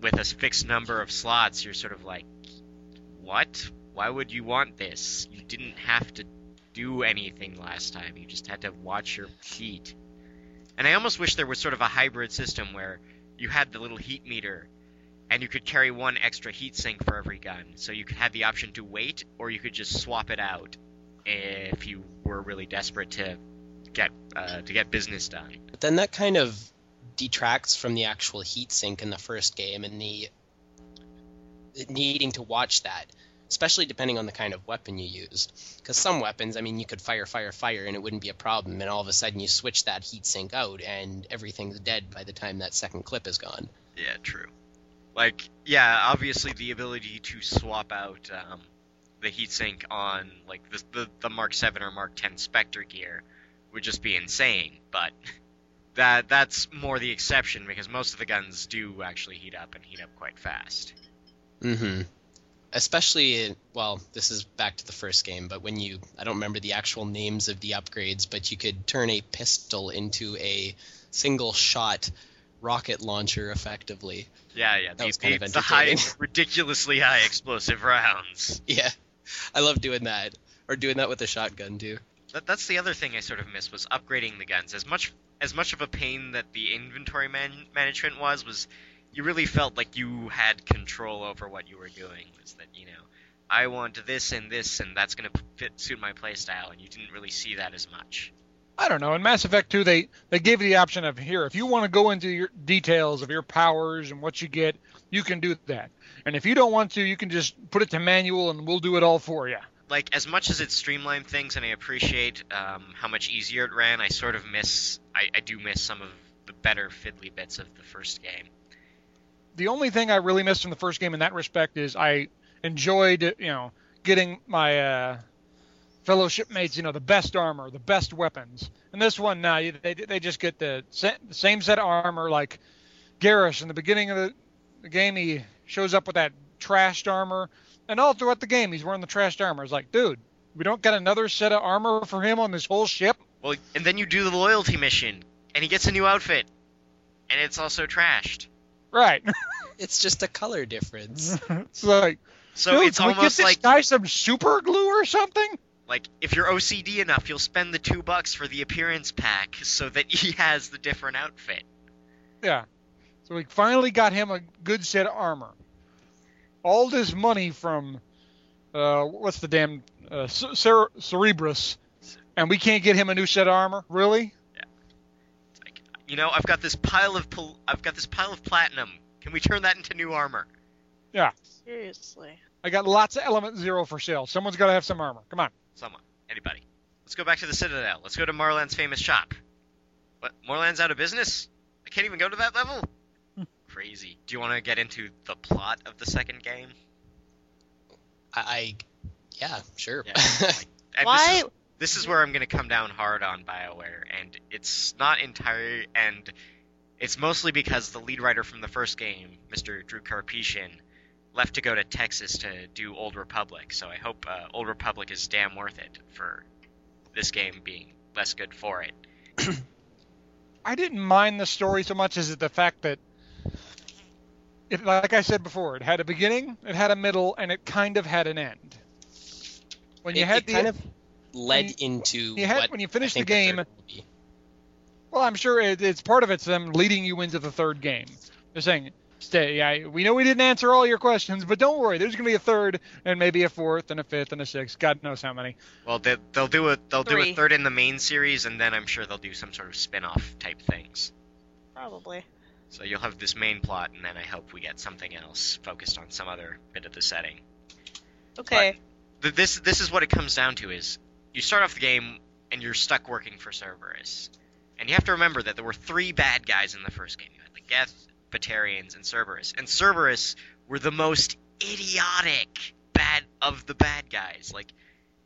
with a fixed number of slots, you're sort of like, what? Why would you want this? You didn't have to do anything last time. You just had to watch your heat. And I almost wish there was sort of a hybrid system where you had the little heat meter and you could carry one extra heat sink for every gun. So you could have the option to wait or you could just swap it out if you were really desperate to get uh, to get business done. But then that kind of detracts from the actual heat sink in the first game and the needing to watch that, especially depending on the kind of weapon you used. Because some weapons, I mean, you could fire, fire, fire, and it wouldn't be a problem, and all of a sudden you switch that heat sink out, and everything's dead by the time that second clip is gone. Yeah, true. Like, yeah, obviously the ability to swap out um, the heatsink on like the, the the Mark Seven or Mark Ten Spectre gear would just be insane. But that that's more the exception because most of the guns do actually heat up and heat up quite fast. Mm-hmm. Especially, in, well, this is back to the first game, but when you, I don't remember the actual names of the upgrades, but you could turn a pistol into a single shot rocket launcher effectively. Yeah, yeah. That The, kind the, of the high, ridiculously high explosive rounds. Yeah, I love doing that, or doing that with a shotgun too. That, that's the other thing I sort of missed was upgrading the guns. As much as much of a pain that the inventory man- management was, was you really felt like you had control over what you were doing. Was that you know, I want this and this, and that's gonna fit suit my playstyle, and you didn't really see that as much. I don't know. In Mass Effect 2, they they gave you the option of here, if you want to go into your details of your powers and what you get, you can do that. And if you don't want to, you can just put it to manual and we'll do it all for you. Like as much as it streamlined things, and I appreciate um, how much easier it ran, I sort of miss. I, I do miss some of the better fiddly bits of the first game. The only thing I really missed from the first game in that respect is I enjoyed, you know, getting my uh, fellow shipmates, you know, the best armor, the best weapons. And this one, now you they they just get the, sa- the same set of armor like Garrus in the beginning of the, the game. He shows up with that trashed armor, and all throughout the game he's wearing the trashed armor. It's like, dude, we don't get another set of armor for him on this whole ship. Well, and then you do the loyalty mission, and he gets a new outfit, and it's also trashed. Right. It's just a color difference. it's like, So dude, it's can we get this like guy some super glue or something? Like, if you're OCD enough, you'll spend the two bucks for the appearance pack so that he has the different outfit. Yeah. So we finally got him a good set of armor. All this money from, uh, what's the damn, uh, Cer- Cer- Cerebrus, and we can't get him a new set of armor? Really? It's like, you know, I've got this pile of pal- I've got this pile of platinum. Can we turn that into new armor? Yeah. Seriously. I got lots of Element Zero for sale. Someone's got to have some armor. Come on. Someone, anybody. Let's go back to the Citadel. Let's go to Morlan's famous shop. What? Morlan's out of business? I can't even go to that level. Crazy. Do you want to get into the plot of the second game? I, I yeah, sure. Yeah. Like, Why? This is, this is where I'm going to come down hard on BioWare, and it's not entirely, and it's mostly because the lead writer from the first game, Mr. Drew Karpyshyn, left to go to Texas to do Old Republic. So I hope uh, Old Republic is damn worth it for this game being less good for it. I didn't mind the story so much as the fact that, it, like I said before, it had a beginning, it had a middle, and it kind of had an end. When you it, had it the, kind of led you- into you had- what when you finished the game- third will be. well, I'm sure it, it's part of it's them leading you into the third game. They're saying, "Stay, yeah, we know we didn't answer all your questions, but don't worry, there's going to be a third, and maybe a fourth, and a fifth, and a sixth. God knows how many." Well, they, they'll do a they'll do a third in the main series, and then I'm sure they'll do some sort of spin-off type things. Probably. So you'll have this main plot, and then I hope we get something else focused on some other bit of the setting. Okay. Th- This this is what it comes down to: is you start off the game and you're stuck working for Cerberus, and you have to remember that there were three bad guys in the first game. You had the Geth, Batarians, and Cerberus, and Cerberus were the most idiotic bad of the bad guys. Like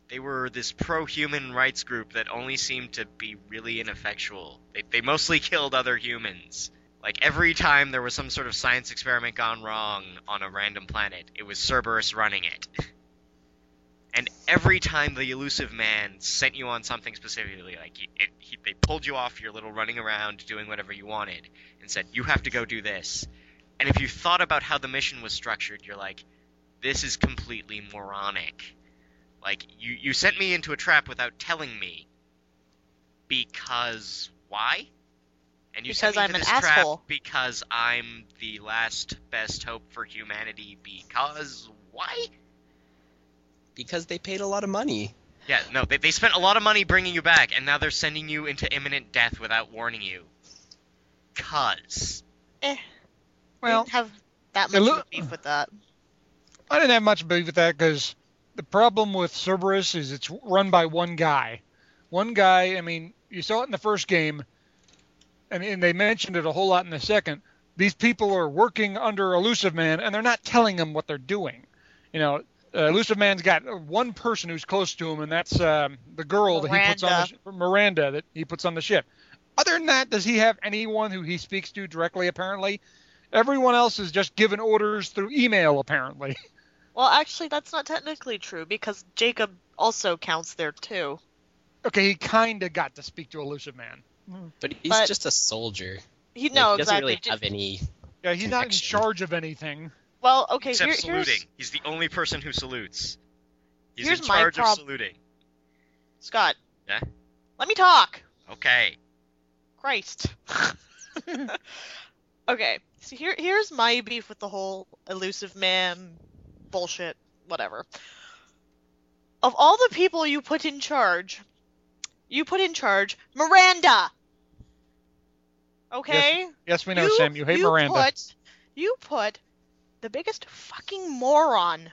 they were this pro-human rights group that only seemed to be really ineffectual. They they mostly killed other humans. Like every time there was some sort of science experiment gone wrong on a random planet, it was Cerberus running it. And every time the illusive man sent you on something specifically, like he, it, he, they pulled you off your little running around doing whatever you wanted, and said you have to go do this. And if you thought about how the mission was structured, you're like, this is completely moronic. Like you, you sent me into a trap without telling me. Because why? And you sent Because me I'm an trap asshole. because I'm the last best hope for humanity. Because why? Because they paid a lot of money. Yeah, no, they, they spent a lot of money bringing you back, and now they're sending you into imminent death without warning you. Cuz. Eh. Well, didn't have that much loo- of a beef with that. I didn't have much beef with that because the problem with Cerberus is it's run by one guy. One guy. I mean, you saw it in the first game, and, and they mentioned it a whole lot in the second. These people are working under Illusive Man, and they're not telling them what they're doing. You know, uh, Illusive Man's got one person who's close to him, and that's um, the girl that he puts on the sh- Miranda that he puts on the ship. Other than that, does he have anyone who he speaks to directly? Apparently, everyone else is just given orders through email. Apparently. Well, actually, that's not technically true because Jacob also counts there too. Okay, he kind of got to speak to Illusive Man. But he's But- just a soldier. He Like, no he doesn't exactly. really have any. Yeah, he's not in charge of anything. Well, okay. Except Here, saluting. here's He's the only person who salutes. He's Here's in my charge of saluting. Scott. Yeah? Let me talk. Okay. Christ. okay, so here here's my beef with the whole illusive man bullshit, whatever. Of all the people you put in charge, you put in charge Miranda. Okay? Yes, we know, Sam. You hate Miranda. Put, you put the biggest fucking moron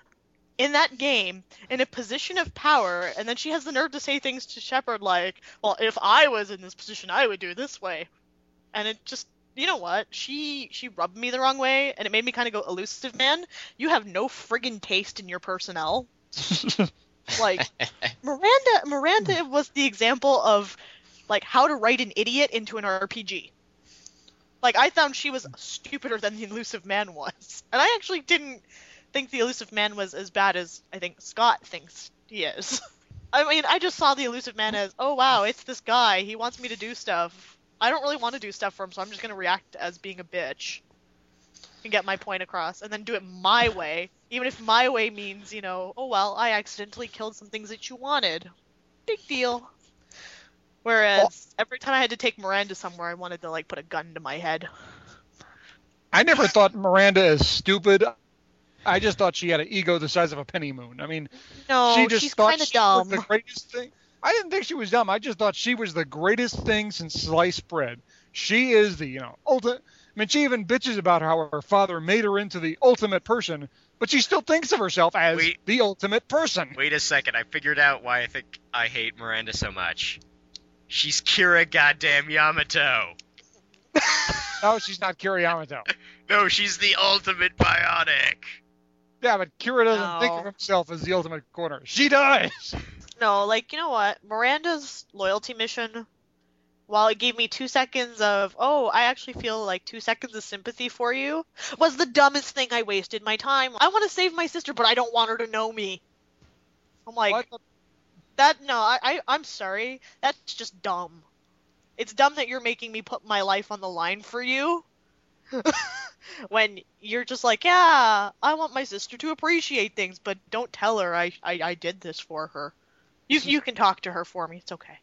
in that game in a position of power, and then she has the nerve to say things to Shepard like, "Well, if I was in this position, I would do it this way," and it just. You know what? She she rubbed me the wrong way, and it made me kind of go, "Illusive man, you have no friggin' taste in your personnel." Like Miranda, Miranda was the example of like how to write an idiot into an RPG. Like I found she was stupider than the illusive man was, and I actually didn't think the illusive man was as bad as I think Scott thinks he is. I mean, I just saw the illusive man as, oh wow, it's this guy. He wants me to do stuff. I don't really want to do stuff for him, so I'm just gonna react as being a bitch. and get my point across, and then do it my way, even if my way means, you know, oh well, I accidentally killed some things that you wanted. Big deal. Whereas every time I had to take Miranda somewhere, I wanted to like put a gun to my head. I never thought Miranda is stupid. I just thought she had an ego the size of a penny moon. I mean, No, she just she's thought kind of was dumb. the greatest thing. I didn't think she was dumb. I just thought she was the greatest thing since sliced bread. She is the, you know, ultimate. I mean, she even bitches about how her father made her into the ultimate person, but she still thinks of herself as Wait. the ultimate person. Wait a second, I figured out why I think I hate Miranda so much. She's Kira goddamn Yamato. No, she's not Kira Yamato. No, she's the ultimate bionic. Yeah, but Kira doesn't think of himself as the ultimate corner. She does. No, like, you know what? Miranda's loyalty mission, while it gave me two seconds of, oh, I actually feel like two seconds of sympathy for you, was the dumbest thing I wasted my time. I want to save my sister, but I don't want her to know me. I'm like, What? That, no, I, I, I'm sorry. That's just dumb. It's dumb that you're making me put my life on the line for you. when you're just like, yeah, I want my sister to appreciate things, but don't tell her I, I, I did this for her. You you can talk to her for me. It's okay.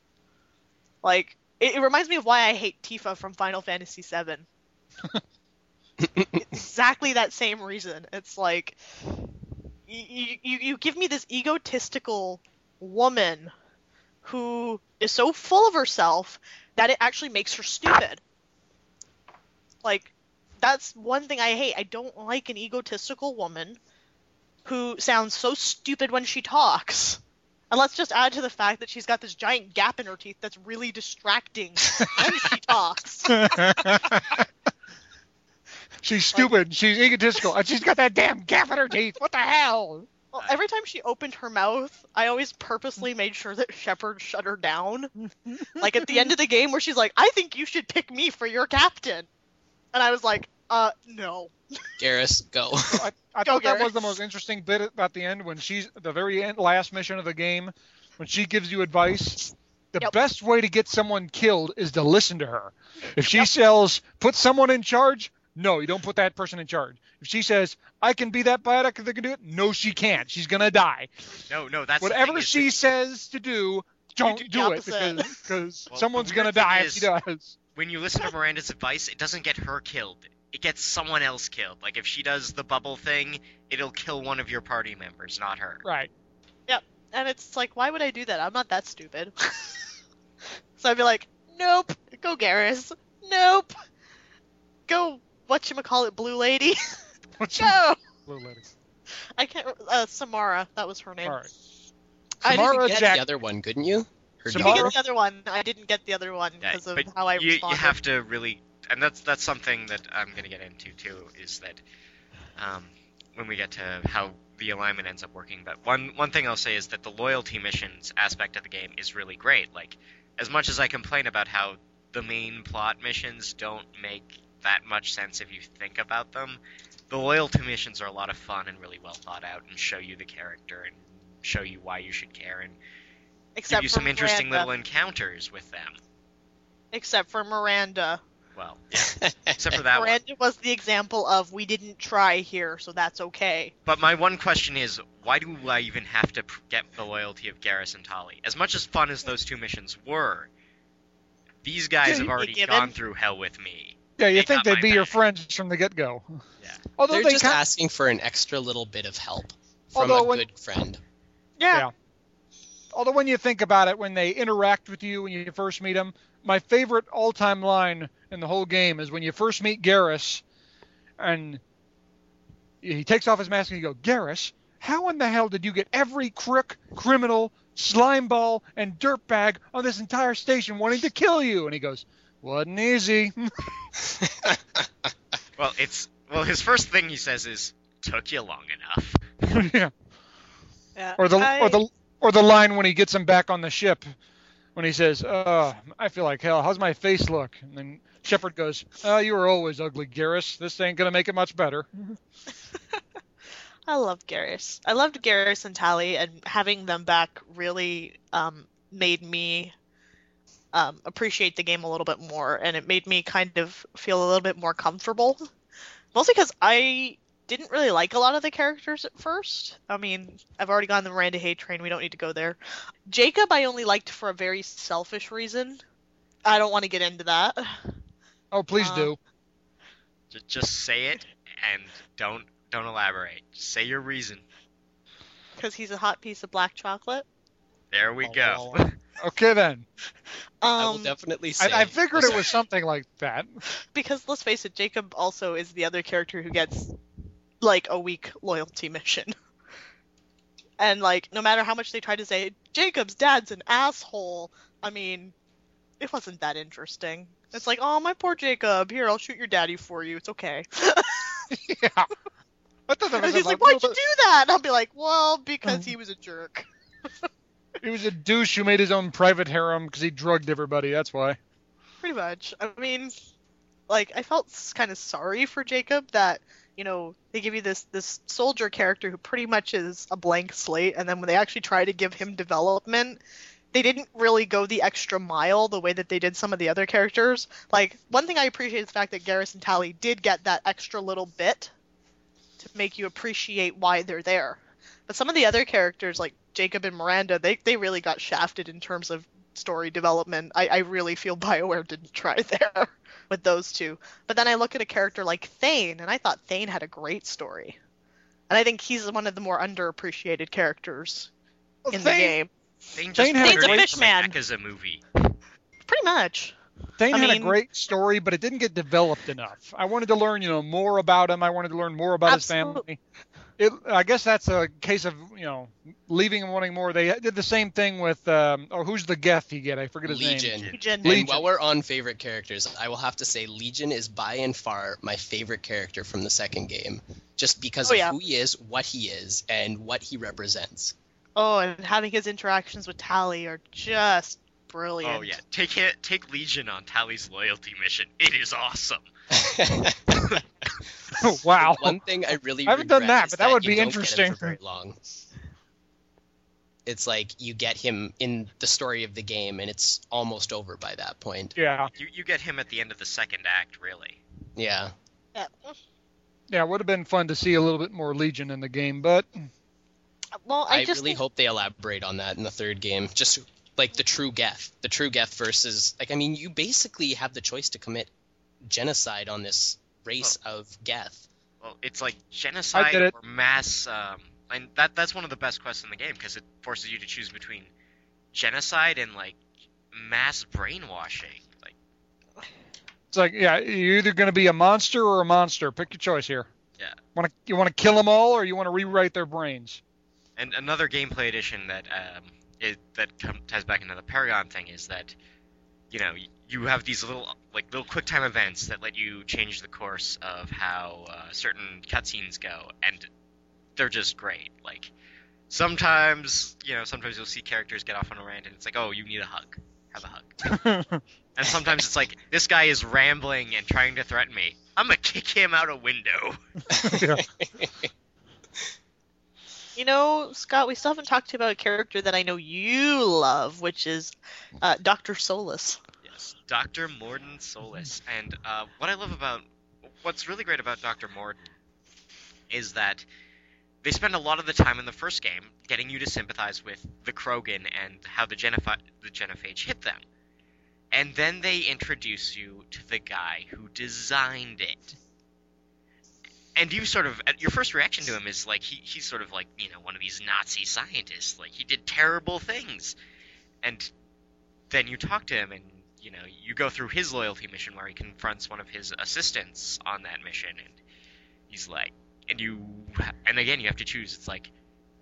Like it, it reminds me of why I hate Tifa from Final Fantasy VII. Exactly that same reason. It's like you, you you give me this egotistical woman who is so full of herself that it actually makes her stupid. Like that's one thing I hate. I don't like an egotistical woman who sounds so stupid when she talks. And let's just add to the fact that she's got this giant gap in her teeth that's really distracting when she talks. she's stupid. She's egotistical. And she's got that damn gap in her teeth. What the hell? Well, every time she opened her mouth, I always purposely made sure that Shepard shut her down. like at the end of the game where she's like, I think you should pick me for your captain. And I was like, uh, no. Garrus, go. I, I Go, thought that was the most interesting bit about the end when she's the very end, last mission of the game when she gives you advice. The Yep. best way to get someone killed is to listen to her. If she says put someone in charge, no, you don't put that person in charge. If she says I can be that biotic that can do it, no, she can't. She's gonna die. No, no, that's Whatever she that- says to do, don't do do, it because because Well, someone's gonna weird thing die if she does. when you listen to Miranda's advice, it doesn't get her killed. It gets someone else killed. Like if she does the bubble thing, it'll kill one of your party members, not her. Right. Yep. And it's like, why would I do that? I'm not that stupid. so I'd be like, nope, go Garrus. Nope. Go, whatchamacallit, Blue Lady. What's Go! blue lady? I can't, uh, Samara, that was her name. All right. I didn't Samara get, get Jack- the other one, couldn't you? Her you Samara- could daughter? get the other one. I didn't get the other one Yeah, because of but how I you, responded. you have to really, and that's that's something that I'm gonna get into too, is that um, when we get to how the alignment ends up working. But one one thing I'll say is that the loyalty missions aspect of the game is really great. Like as much as I complain about how the main plot missions don't make that much sense if you think about them, the loyalty missions are a lot of fun and really well thought out and show you the character and show you why you should care and Except give you some interesting Miranda. little encounters with them. Except for Miranda. Well, yeah, except for that one. Miranda was the example of we didn't try here, so that's okay. But my one question is, why do I even have to get the loyalty of Garrus and Tali? As much as fun as those two missions were, these guys have already gone through hell with me. Yeah, you think they'd be your friends from the get-go. Yeah. Although They're they just kind- asking for an extra little bit of help from Although a when- good friend. Yeah. Yeah. although when you think about it, when they interact with you when you first meet them, my favorite all-time line in the whole game is when you first meet Garrus, and he takes off his mask and you go, Garrus, how in the hell did you get every crook, criminal, slimeball, and dirtbag on this entire station wanting to kill you? And he goes, wasn't easy. Well, it's well, his first thing he says is, "Took you long enough." yeah. Yeah. Or the I- or the or the line when he gets him back on the ship, when he says, "Uh, I feel like hell. How's my face look?" And then Shepard goes, "Oh, you were always ugly, Garrus. This ain't gonna make it much better." I love Garrus. I loved Garrus and Tali, and having them back really um, made me um, appreciate the game a little bit more, and it made me kind of feel a little bit more comfortable Mostly because I didn't really like a lot of the characters at first. I mean, I've already gone the Miranda Hay train. We don't need to go there. Jacob, I only liked for a very selfish reason. I don't want to get into that. Oh, please Uh, do. Just, just say it and don't don't elaborate. Just say your reason. Because he's a hot piece of black chocolate. There we go. Okay then. I will Um, definitely say. I, I figured it was something like that. because let's face it, Jacob also is the other character who gets like a weak loyalty mission. And like, no matter how much they try to say Jacob's dad's an asshole, I mean, it wasn't that interesting. It's like, oh my poor Jacob, here I'll shoot your daddy for you. It's okay. yeah. I thought that And was he's like, like, why'd you do that? And I'll be like, well, because Mm. he was a jerk. He was a douche who made his own private harem because he drugged everybody. That's why. Pretty much. I mean, like I felt kind of sorry for Jacob that you know they give you this this soldier character who pretty much is a blank slate, and then when they actually try to give him development, they didn't really go the extra mile the way that they did some of the other characters. Like one thing I appreciate is the fact that Garrus and Tali did get that extra little bit to make you appreciate why they're there. But some of the other characters, like Jacob and Miranda, they they really got shafted in terms of story development. I, I really feel Bioware didn't try there with those two. But then I look at a character like Thane, and I thought Thane had a great story. And I think he's one of the more underappreciated characters in the game. Thane just Thane had a wanted great- it to make as a movie. Pretty much. Thane I had mean- a great story, but it didn't get developed enough. I wanted to learn, you know, more about him. I wanted to learn more about his family. It, I guess that's a case of, you know, leaving and wanting more. They did the same thing with, um, oh, who's the Geth you get? I forget his Legion. name. Legion. Legion. And while we're on favorite characters, I will have to say Legion is by and far my favorite character from the second game, just because Oh, of yeah. who he is, what he is, and what he represents. Oh, and having his interactions with Tali are just brilliant. Oh yeah, take it, take Legion on Tali's loyalty mission. It is awesome. wow. One thing I really I haven't done that, but that would be don't get him interesting. for very long. It's like you get him in the story of the game, and it's almost over by that point. Yeah. You you get him at the end of the second act, really. Yeah. Yeah. Yeah, it would have been fun to see a little bit more Legion in the game, but Well, I, I, just really think- hope they elaborate on that in the third game. Just like the true Geth, the true Geth versus like I mean, you basically have the choice to commit genocide on this race of Geth. Well, it's like genocide it. or mass, um, and that that's one of the best quests in the game because it forces you to choose between genocide and like mass brainwashing. Like, it's like, yeah, you're either going to be a monster or a monster. Pick your choice here. Yeah. Want to you want to kill them all, or you want to rewrite their brains? and another gameplay addition that um, it, that come, ties back into the Paragon thing is that you know you have these little like little quick time events that let you change the course of how uh, certain cutscenes go, and they're just great. Like sometimes you know sometimes you'll see characters get off on a rant, and it's like, oh, you need a hug, have a hug. And sometimes it's like this guy is rambling and trying to threaten me. I'm gonna kick him out a window. You know, Scott, we still haven't talked about a character that I know you love, which is uh, Doctor Solus. Yes, Dr. Mordin Solus. And uh, what I love about, what's really great about Dr. Mordin is that they spend a lot of the time in the first game getting you to sympathize with the Krogan and how the, Genophi- the Genophage hit them. And then they introduce you to the guy who designed it. And you sort of, your first reaction to him is like, he, he's sort of like, you know, one of these Nazi scientists. Like, he did terrible things. And then you talk to him and you know you go through his loyalty mission where he confronts one of his assistants on that mission and he's like and you and again you have to choose it's like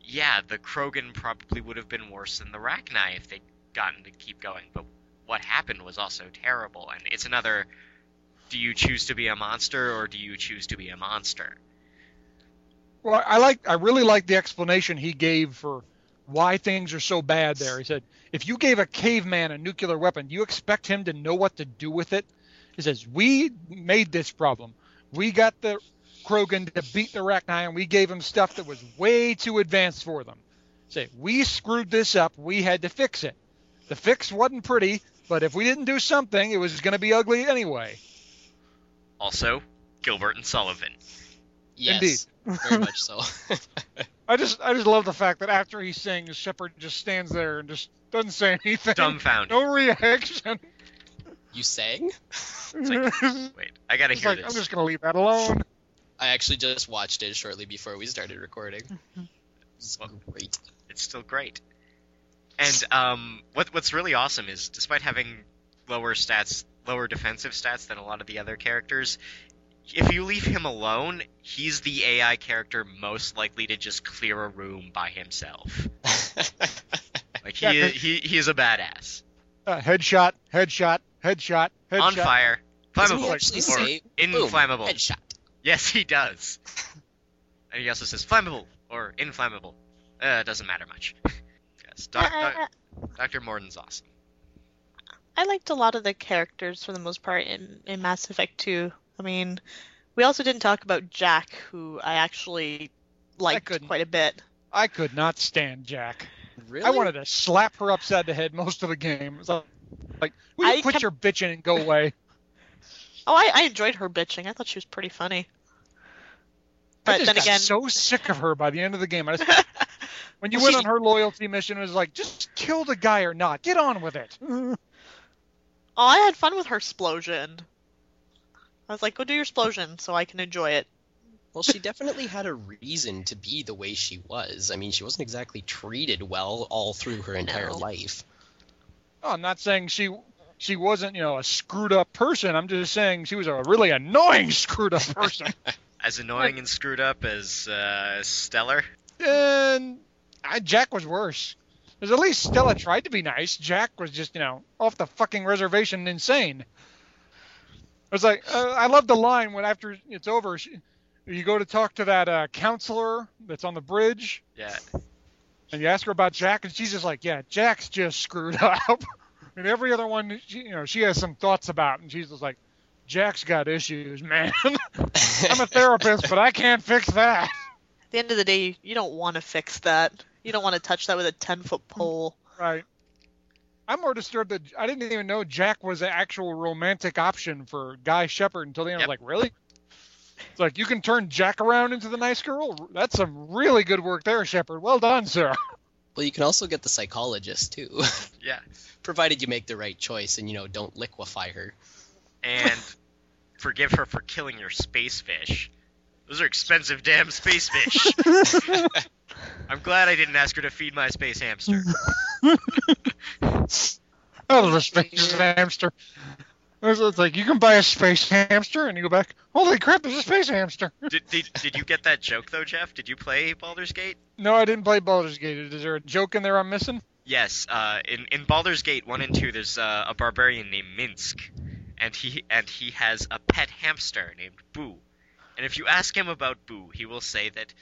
yeah the krogan probably would have been worse than the rachni if they'd gotten to keep going but what happened was also terrible and it's another do you choose to be a monster or do you choose to be a monster Well, I like I really like the explanation he gave for why things are so bad there. He said, if you gave a caveman a nuclear weapon, you expect him to know what to do with it? He says, we made this problem. We got the Krogan to beat the Rachni, and we gave them stuff that was way too advanced for them. Say, we screwed this up. We had to fix it. The fix wasn't pretty, but if we didn't do something, it was going to be ugly anyway. Also Gilbert and Sullivan. Yes, very much so. I just I just love the fact that after he sings, Shepard just stands there and just doesn't say anything. Dumbfounded. No reaction. you sang? It's like, wait, I gotta It's hear like, this. I'm just gonna leave that alone. I actually just watched it shortly before we started recording. It's Well- great. It's still great. And um, what what's really awesome is, despite having lower stats, lower defensive stats than a lot of the other characters, if you leave him alone, he's the AI character most likely to just clear a room by himself. Like he Yeah, he he is a badass. Uh, headshot, headshot, headshot, headshot. On fire, Doesn't he flammable, actually or say inflammable. boom, headshot? Yes, he does. and he also says flammable or inflammable. Uh, it doesn't matter much. yes, doc, doc, I, Dr. Mordin's awesome. I liked a lot of the characters for the most part in, in Mass Effect 2. I mean, we also didn't talk about Jack, who I actually liked couldn't. quite a bit. I could not stand Jack. Really? I wanted to slap her upside the head most of the game. It was like, like will you I quit kept- your bitching and go away? Oh, I, I enjoyed her bitching. I thought she was pretty funny. I But just then got again, so sick of her by the end of the game. I just, when you Well, went she- on her loyalty mission, it was like, just kill the guy or not. Get on with it. oh, I had fun with her explosion. I was like, go do your explosion so I can enjoy it. Well, she definitely had a reason to be the way she was. I mean, she wasn't exactly treated well all through her entire No. life. Oh, I'm not saying she she wasn't, you know, a screwed up person. I'm just saying she was a really annoying screwed up person. As annoying and screwed up as uh, Stella. and I, Jack was worse. Because at least Stella tried to be nice. Jack was just, you know, off the fucking reservation, insane. I was like uh, I love the line when after it's over, she, you go to talk to that uh, counselor that's on the bridge, Yeah. and you ask her about Jack, and she's just like, "Yeah, Jack's just screwed up." and every other one, she, you know, she has some thoughts about, and she's just like, "Jack's got issues, man. I'm a therapist, but I can't fix that." At the end of the day, you, you don't want to fix that. You don't want to touch that with a 10 foot mm-hmm. pole. Right. I'm more disturbed that I didn't even know Jack was an actual romantic option for Guy Shepard until the end. I was like, really? It's like you can turn Jack around into the nice girl. That's some really good work there, Shepard. Well done, sir. Well, you can also get the psychologist too, Yeah. provided you make the right choice and you know don't liquefy her. And forgive her for killing your space fish. Those are expensive damn space fish. I'm glad I didn't ask her to feed my space hamster. Oh, the space hamster. It's like you can buy a space hamster, and you go back. Holy crap! There's a space hamster. Did, did, did you get that joke though, Jeff? Did you play Baldur's Gate? No, I didn't play Baldur's Gate. Is there a joke in there I'm missing? Yes. Uh, in in Baldur's Gate one and two, there's uh, a barbarian named Minsc, and he and he has a pet hamster named Boo. And if you ask him about Boo, he will say that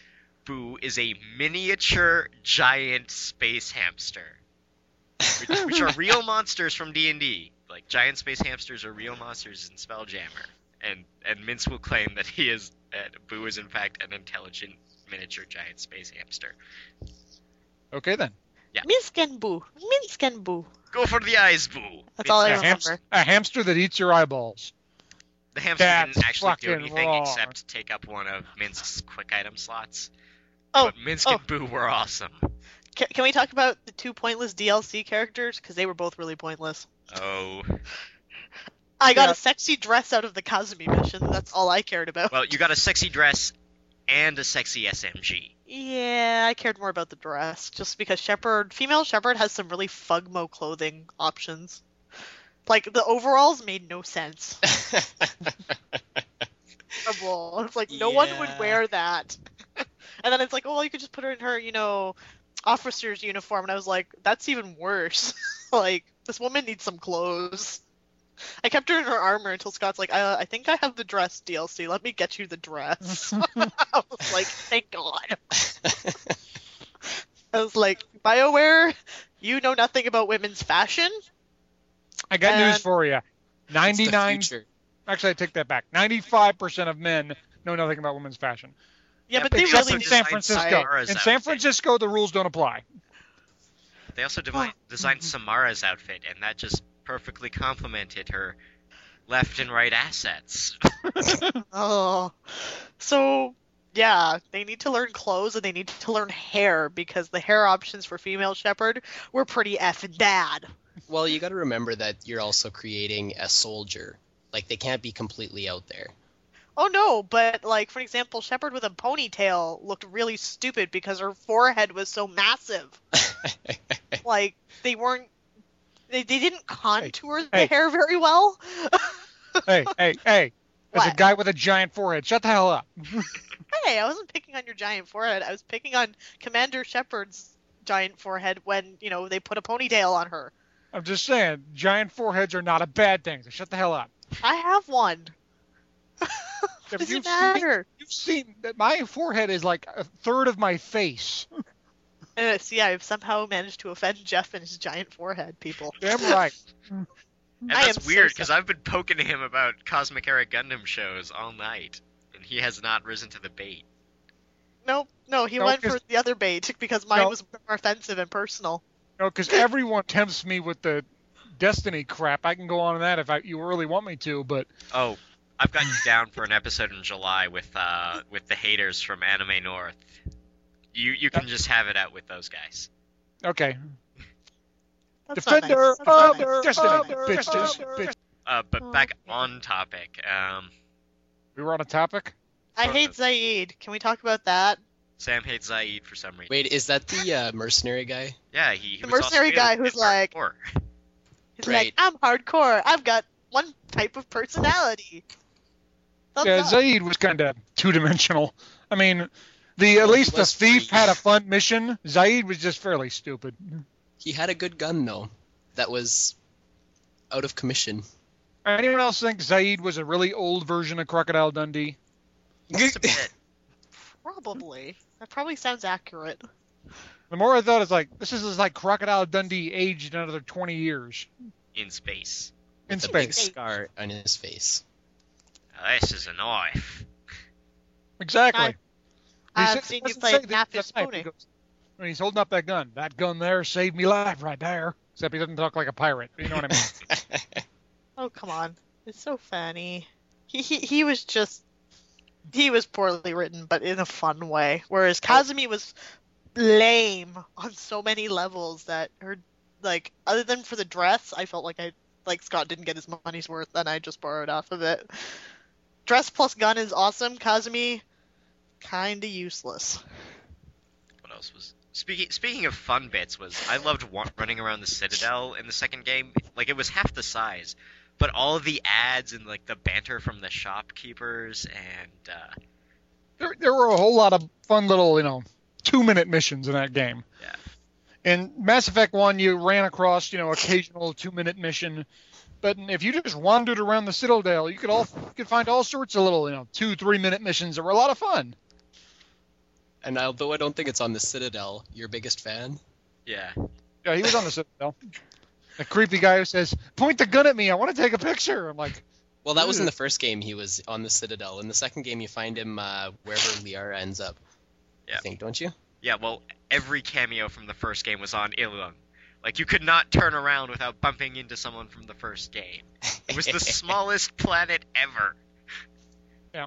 Boo is a miniature giant space hamster, which, which are real monsters from D and D. Like giant space hamsters are real monsters in Spelljammer, and and Minsc will claim that he is that Boo is in fact an intelligent miniature giant space hamster. Okay then. Yeah. Minsc and Boo. Minsc and Boo. Go for the eyes, Boo. That's all I a, remember. hamster, a hamster that eats your eyeballs. The hamster That's didn't actually do anything raw. except take up one of Minsc's quick item slots. Oh, but Minsk oh. and Boo were awesome. Can, can we talk about the two pointless DLC characters? Because they were both really pointless. Oh, I got Yeah. a sexy dress out of the Kasumi mission. That's all I cared about. well, you got a sexy dress and a sexy SMG. Yeah, I cared more about the dress, just because Shepard, female Shepard, has some really fugmo clothing options. Like the overalls made no sense. Terrible. It's like no one would wear that. and then it's like, oh, well, you could just put her in her, you know, officer's uniform. And I was like, that's even worse. like this woman needs some clothes. I kept her in her armor until Scott's like, uh, I think I have the dress DLC. Let me get you the dress. I was like, thank God. I was like, BioWare, you know nothing about women's fashion? I got news for you. 99. future. Actually, I take that back. 95% of men know nothing about women's fashion. Yeah, Yeah, but but they Except really in need San to Francisco. Samara's In San outfit. Francisco, the rules don't apply. They also devi- designed mm-hmm. Samara's outfit, and that just perfectly complemented her left and right assets. Oh, so yeah, they need to learn clothes and they need to learn hair because the hair options for female Shepard were pretty effing bad. Well, you got to remember that you're also creating a soldier. Like they can't be completely out there. Oh no, but like for example, Shepard with a ponytail looked really stupid because her forehead was so massive. Like they weren't. They, they didn't contour the hey. hair very well. hey, hey, hey! There's a guy with a giant forehead. Shut the hell up. Hey, I wasn't picking on your giant forehead. I was picking on Commander Shepard's giant forehead when, you know, they put a ponytail on her. I'm just saying, giant foreheads are not a bad thing. So shut the hell up. I have one. If Does you've it matter? You've seen that my forehead is like a third of my face. Uh, see, I've somehow managed to offend Jeff and his giant forehead, people. Damn right. And I that's weird because sorry. I've been poking him about Cosmic Era Gundam shows all night, and he has not risen to the bait. Nope, no, he No, went 'cause- for the other bait because mine No. was more offensive and personal. No, because everyone tempts me with the Destiny crap. I can go on that if I, you really want me to, but Oh, I've got you down for an episode in July with uh with the haters from Anime North. You you can just have it out with those guys. okay. That's Defender nice. That's nice. Destiny, That's not bitches, bitch. Uh, but Oh, back okay. on topic. Um, We were on a topic. I hate of. Zaeed. Can we talk about that? Sam hates Zaeed for some reason. Wait, is that the uh, mercenary guy? Yeah, he, he The was mercenary in guy who's Hardcore. like- He's Right. like, I'm hardcore. I've got one type of personality. Thumbs Yeah, up. Zaeed was kind of two dimensional. I mean, the at least the thief free. had a fun mission. Zaeed was just fairly stupid. He had a good gun though. That was out of commission. Anyone else think Zaeed was a really old version of Crocodile Dundee? Just a bit. Probably. That probably sounds accurate. The more I thought, it's like this is like Crocodile Dundee aged another 20 years in space. in the big space. scar on his face. Now, this is a knife. Exactly. I- He I've seen you doesn't play say that Nappy it's a knife. He goes- he's holding up that gun, that gun there saved me life right there. Except he doesn't talk like a pirate. You know what I mean? Oh come on, it's so funny. He he he was just he was poorly written, but in a fun way. Whereas Kasumi was lame on so many levels that her like other than for the dress, I felt like I like Scott didn't get his money's worth, and I just borrowed off of it. Dress plus gun is awesome. Kasumi, kinda useless. What else was? Speaking speaking of fun bits, was I loved running around the Citadel in the second game. Like it was half the size, but all of the ads and like the banter from the shopkeepers and uh, there, there were a whole lot of fun little, you know, two minute missions in that game. Yeah. In Mass Effect 1, you ran across, you know, occasional two minute mission. But if you just wandered around the Citadel, you could all you could find all sorts of little, you know, two, three minute missions that were a lot of fun. And although I don't think it's on the Citadel, your biggest fan. yeah, Yeah, he was on the Citadel. The creepy guy who says, "Point the gun at me. I want to take a picture." I'm like, Well, that was in the first game. He was on the Citadel. In the second game, you find him uh, wherever Liara ends up. Yeah. I think, don't you? yeah. Well, every cameo from the first game was on Illium. Like you could not turn around without bumping into someone from the first game. It was the smallest planet ever. Yeah.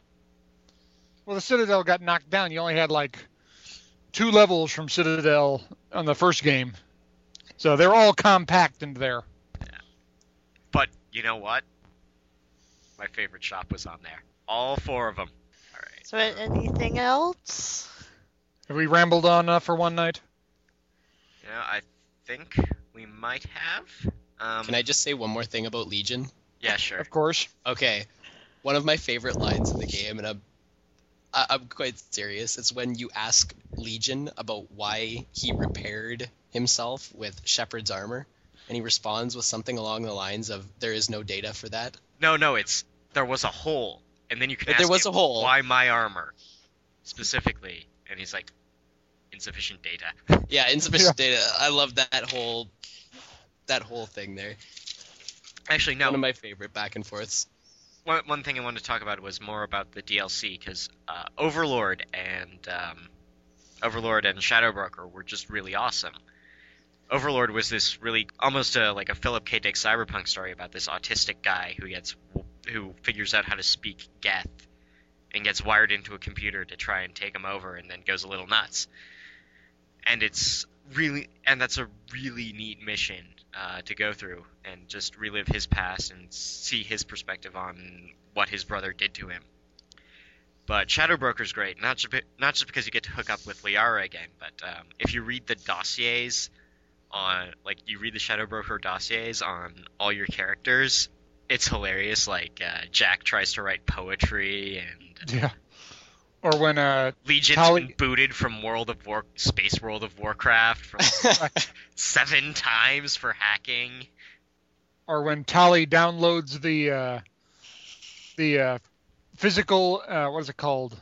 Well, the Citadel got knocked down. You only had like two levels from Citadel on the first game, so they're all compact into there. But you know what? My favorite shop was on there. All four of them. All right. So anything else? Have we rambled on enough for one night? You know, I think we might have. Um, Can I just say one more thing about Legion? Yeah, sure. Of course. Okay, one of my favorite lines in the game, and I'm I- I'm quite serious. It's when you ask Legion about why he repaired himself with Shepard's armor, and he responds with something along the lines of, "There is no data for that." No, no, it's there was a hole, and then you can ask there was him, a hole. why my armor specifically, and he's like, insufficient data. Yeah, insufficient data. I love that whole that whole thing there. Actually, no. One of my favorite back and forths. One, one thing I wanted to talk about was more about the DLC because uh, Overlord and um, Overlord and Shadow Broker were just really awesome. Overlord was this really almost a, like a Philip K. Dick cyberpunk story about this autistic guy who gets who figures out how to speak Geth and gets wired into a computer to try and take him over, and then goes a little nuts. And it's really, and that's a really neat mission uh, to go through and just relive his past and see his perspective on what his brother did to him. But Shadow Broker's great, not just not just because you get to hook up with Liara again, but um, if you read the dossiers on, like you read the Shadow Broker dossiers on all your characters, it's hilarious. Like uh, Jack tries to write poetry, and Yeah. Or when uh Legion's Tali- been booted from World of War, Space World of Warcraft, from seven times for hacking. or when Tali downloads the uh, the uh, physical uh, what is it called?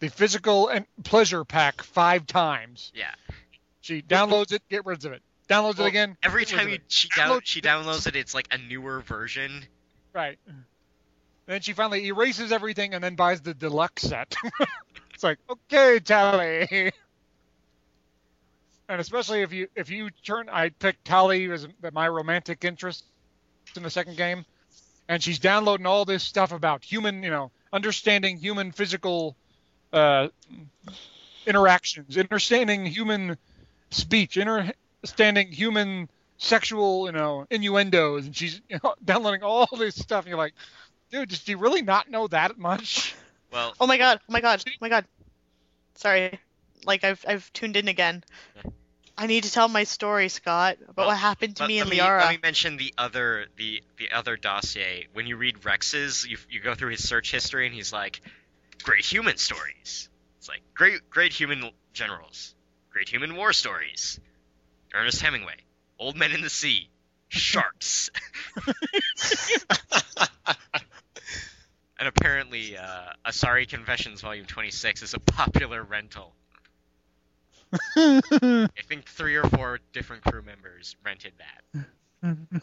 The physical and pleasure pack five times. Yeah. She downloads it, get rid of it. Downloads Well, it again. Every time you she, she downloads it, it's like a newer version. Right. Then she finally erases everything and then buys the deluxe set. it's like, okay, Tali. And especially if you if you turn, I picked Tali as my romantic interest in the second game, and she's downloading all this stuff about human, you know, understanding human physical uh, interactions, understanding human speech, understanding human sexual, you know, innuendos, and she's you know, downloading all this stuff. And you're like, dude, does she really not know that much? Well, Oh my god! Oh my god! Oh my god! Sorry, like I've I've tuned in again. I need to tell my story, Scott, about Well, what happened to me let and me, Liara. let me mention the other the the other dossier. When you read Wrex's, you you go through his search history, and he's like, great human stories. It's like great great human generals, great human war stories. Ernest Hemingway, Old Men in the Sea, Sharks. And apparently, Asari Confessions Volume 26 is a popular rental. I think three or four different crew members rented that.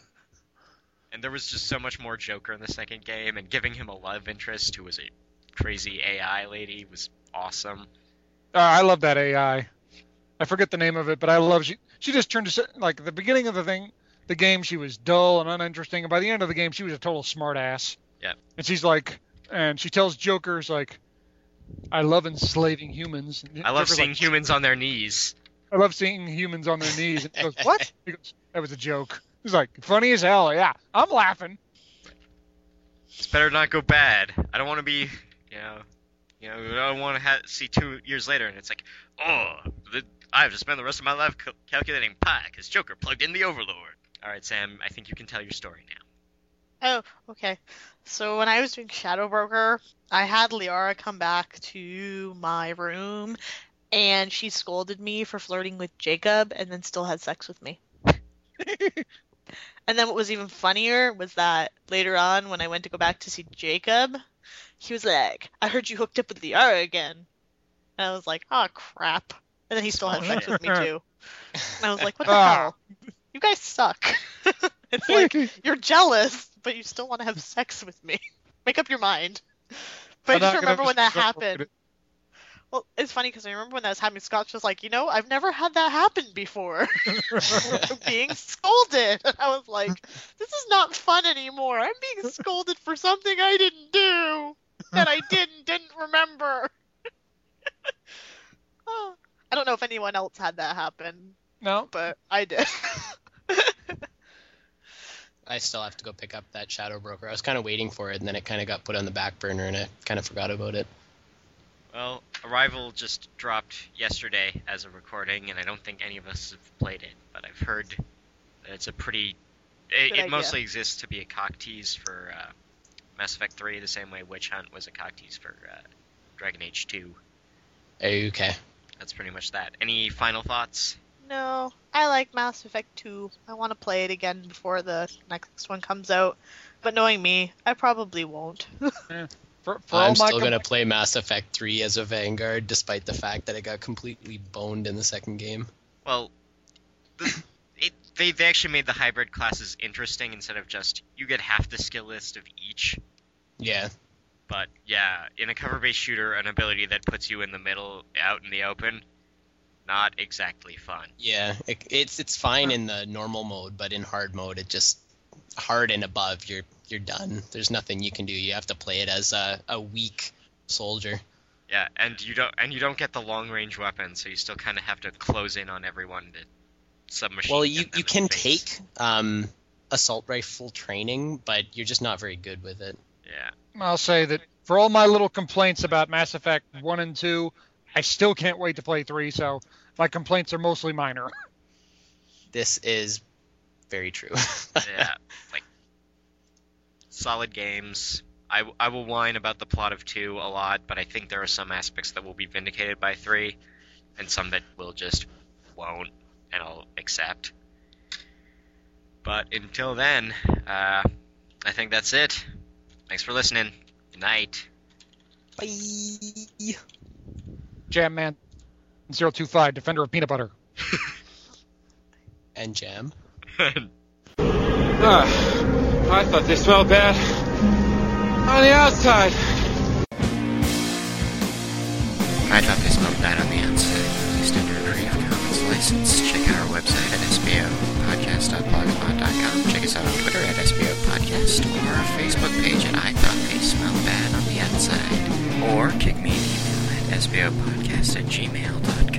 And there was just so much more Joker in the second game, and giving him a love interest who was a crazy AI lady was awesome. Uh, I love that AI. I forget the name of it, but I love she. She just turned to like the beginning of the thing, the game. She was dull and uninteresting, and by the end of the game, she was a total smartass. Yeah. And she's like, and she tells Joker's like, I love enslaving humans. And I love Joker's seeing like, humans on their knees. I love seeing humans on their knees. And he goes, what? He goes, that was a joke. He's like, funny as hell. Yeah, I'm laughing. It's better not go bad. I don't want to be, you know, you know, I don't want to ha- see two years later and it's like, oh, the, I have to spend the rest of my life cal- calculating pi because Joker plugged in the Overlord. All right, Sam, I think you can tell your story now. Oh, okay. So when I was doing Shadow Broker, I had Liara come back to my room, and she scolded me for flirting with Jacob, and then still had sex with me. And then what was even funnier was that later on, when I went to go back to see Jacob, he was like, "I heard you hooked up with Liara again," and I was like, "Oh crap!" And then he still had sex with me too. And I was like, "What the Ah. hell? You guys suck." it's like you're jealous, but you still want to have sex with me. Make up your mind. But I I'm just remember when that happened. Well, it's funny because I remember when that was happening. Scott's just like, you know, I've never had that happen before. being scolded. And I was like, this is not fun anymore. I'm being scolded for something I didn't do. That I didn't, didn't remember. Oh, I don't know if anyone else had that happen, No, but I did. I still have to go pick up that Shadow Broker. I was kind of waiting for it, and then it kind of got put on the back burner, and I kind of forgot about it. Well, Arrival just dropped yesterday as a recording, and I don't think any of us have played it, but I've heard that it's a pretty. It, it mostly exists to be a cock tease for uh, Mass Effect 3, the same way Witch Hunt was a cock tease for uh, Dragon Age 2. Okay. That's pretty much that. Any final thoughts? No, I like Mass Effect 2. I want to play it again before the next one comes out. But knowing me, I probably won't. Eh, for, for I'm still gonna play Mass Effect 3 as a Vanguard, despite the fact that it got completely boned in the second game. Well, the, it, they, they actually made the hybrid classes interesting instead of just you get half the skill list of each. Yeah. But yeah, in a cover-based shooter, an ability that puts you in the middle, out in the open, not exactly fun. Yeah, it, it's it's fine in the normal mode, but in hard mode, it just hard and above, you're you're done. There's nothing you can do. You have to play it as a, a weak soldier. Yeah, and you don't and you don't get the long range weapon, so you still kind of have to close in on everyone to submachine. Well, you you can take um, assault rifle training, but you're just not very good with it. Yeah, I'll say that for all my little complaints about Mass Effect 1 and 2, I still can't wait to play 3, so my complaints are mostly minor. This is very true. yeah, like solid games. I, I will whine about the plot of two a lot, but I think there are some aspects that will be vindicated by three, and some that will just won't, and I'll accept. But until then, uh, I think that's it. Thanks for listening. Good night. Bye. Jam Man 025, Defender of Peanut Butter. And jam. Ah, I thought they smelled bad on the outside. I thought they smelled bad on the outside. Released under a Creative Commons license. Check out our website at sbopodcast.blogspot.com. Check us out on Twitter at sbopodcast or our Facebook page at I thought they smelled bad on the outside. Or kick me an email at sbopodcast at gmail.com.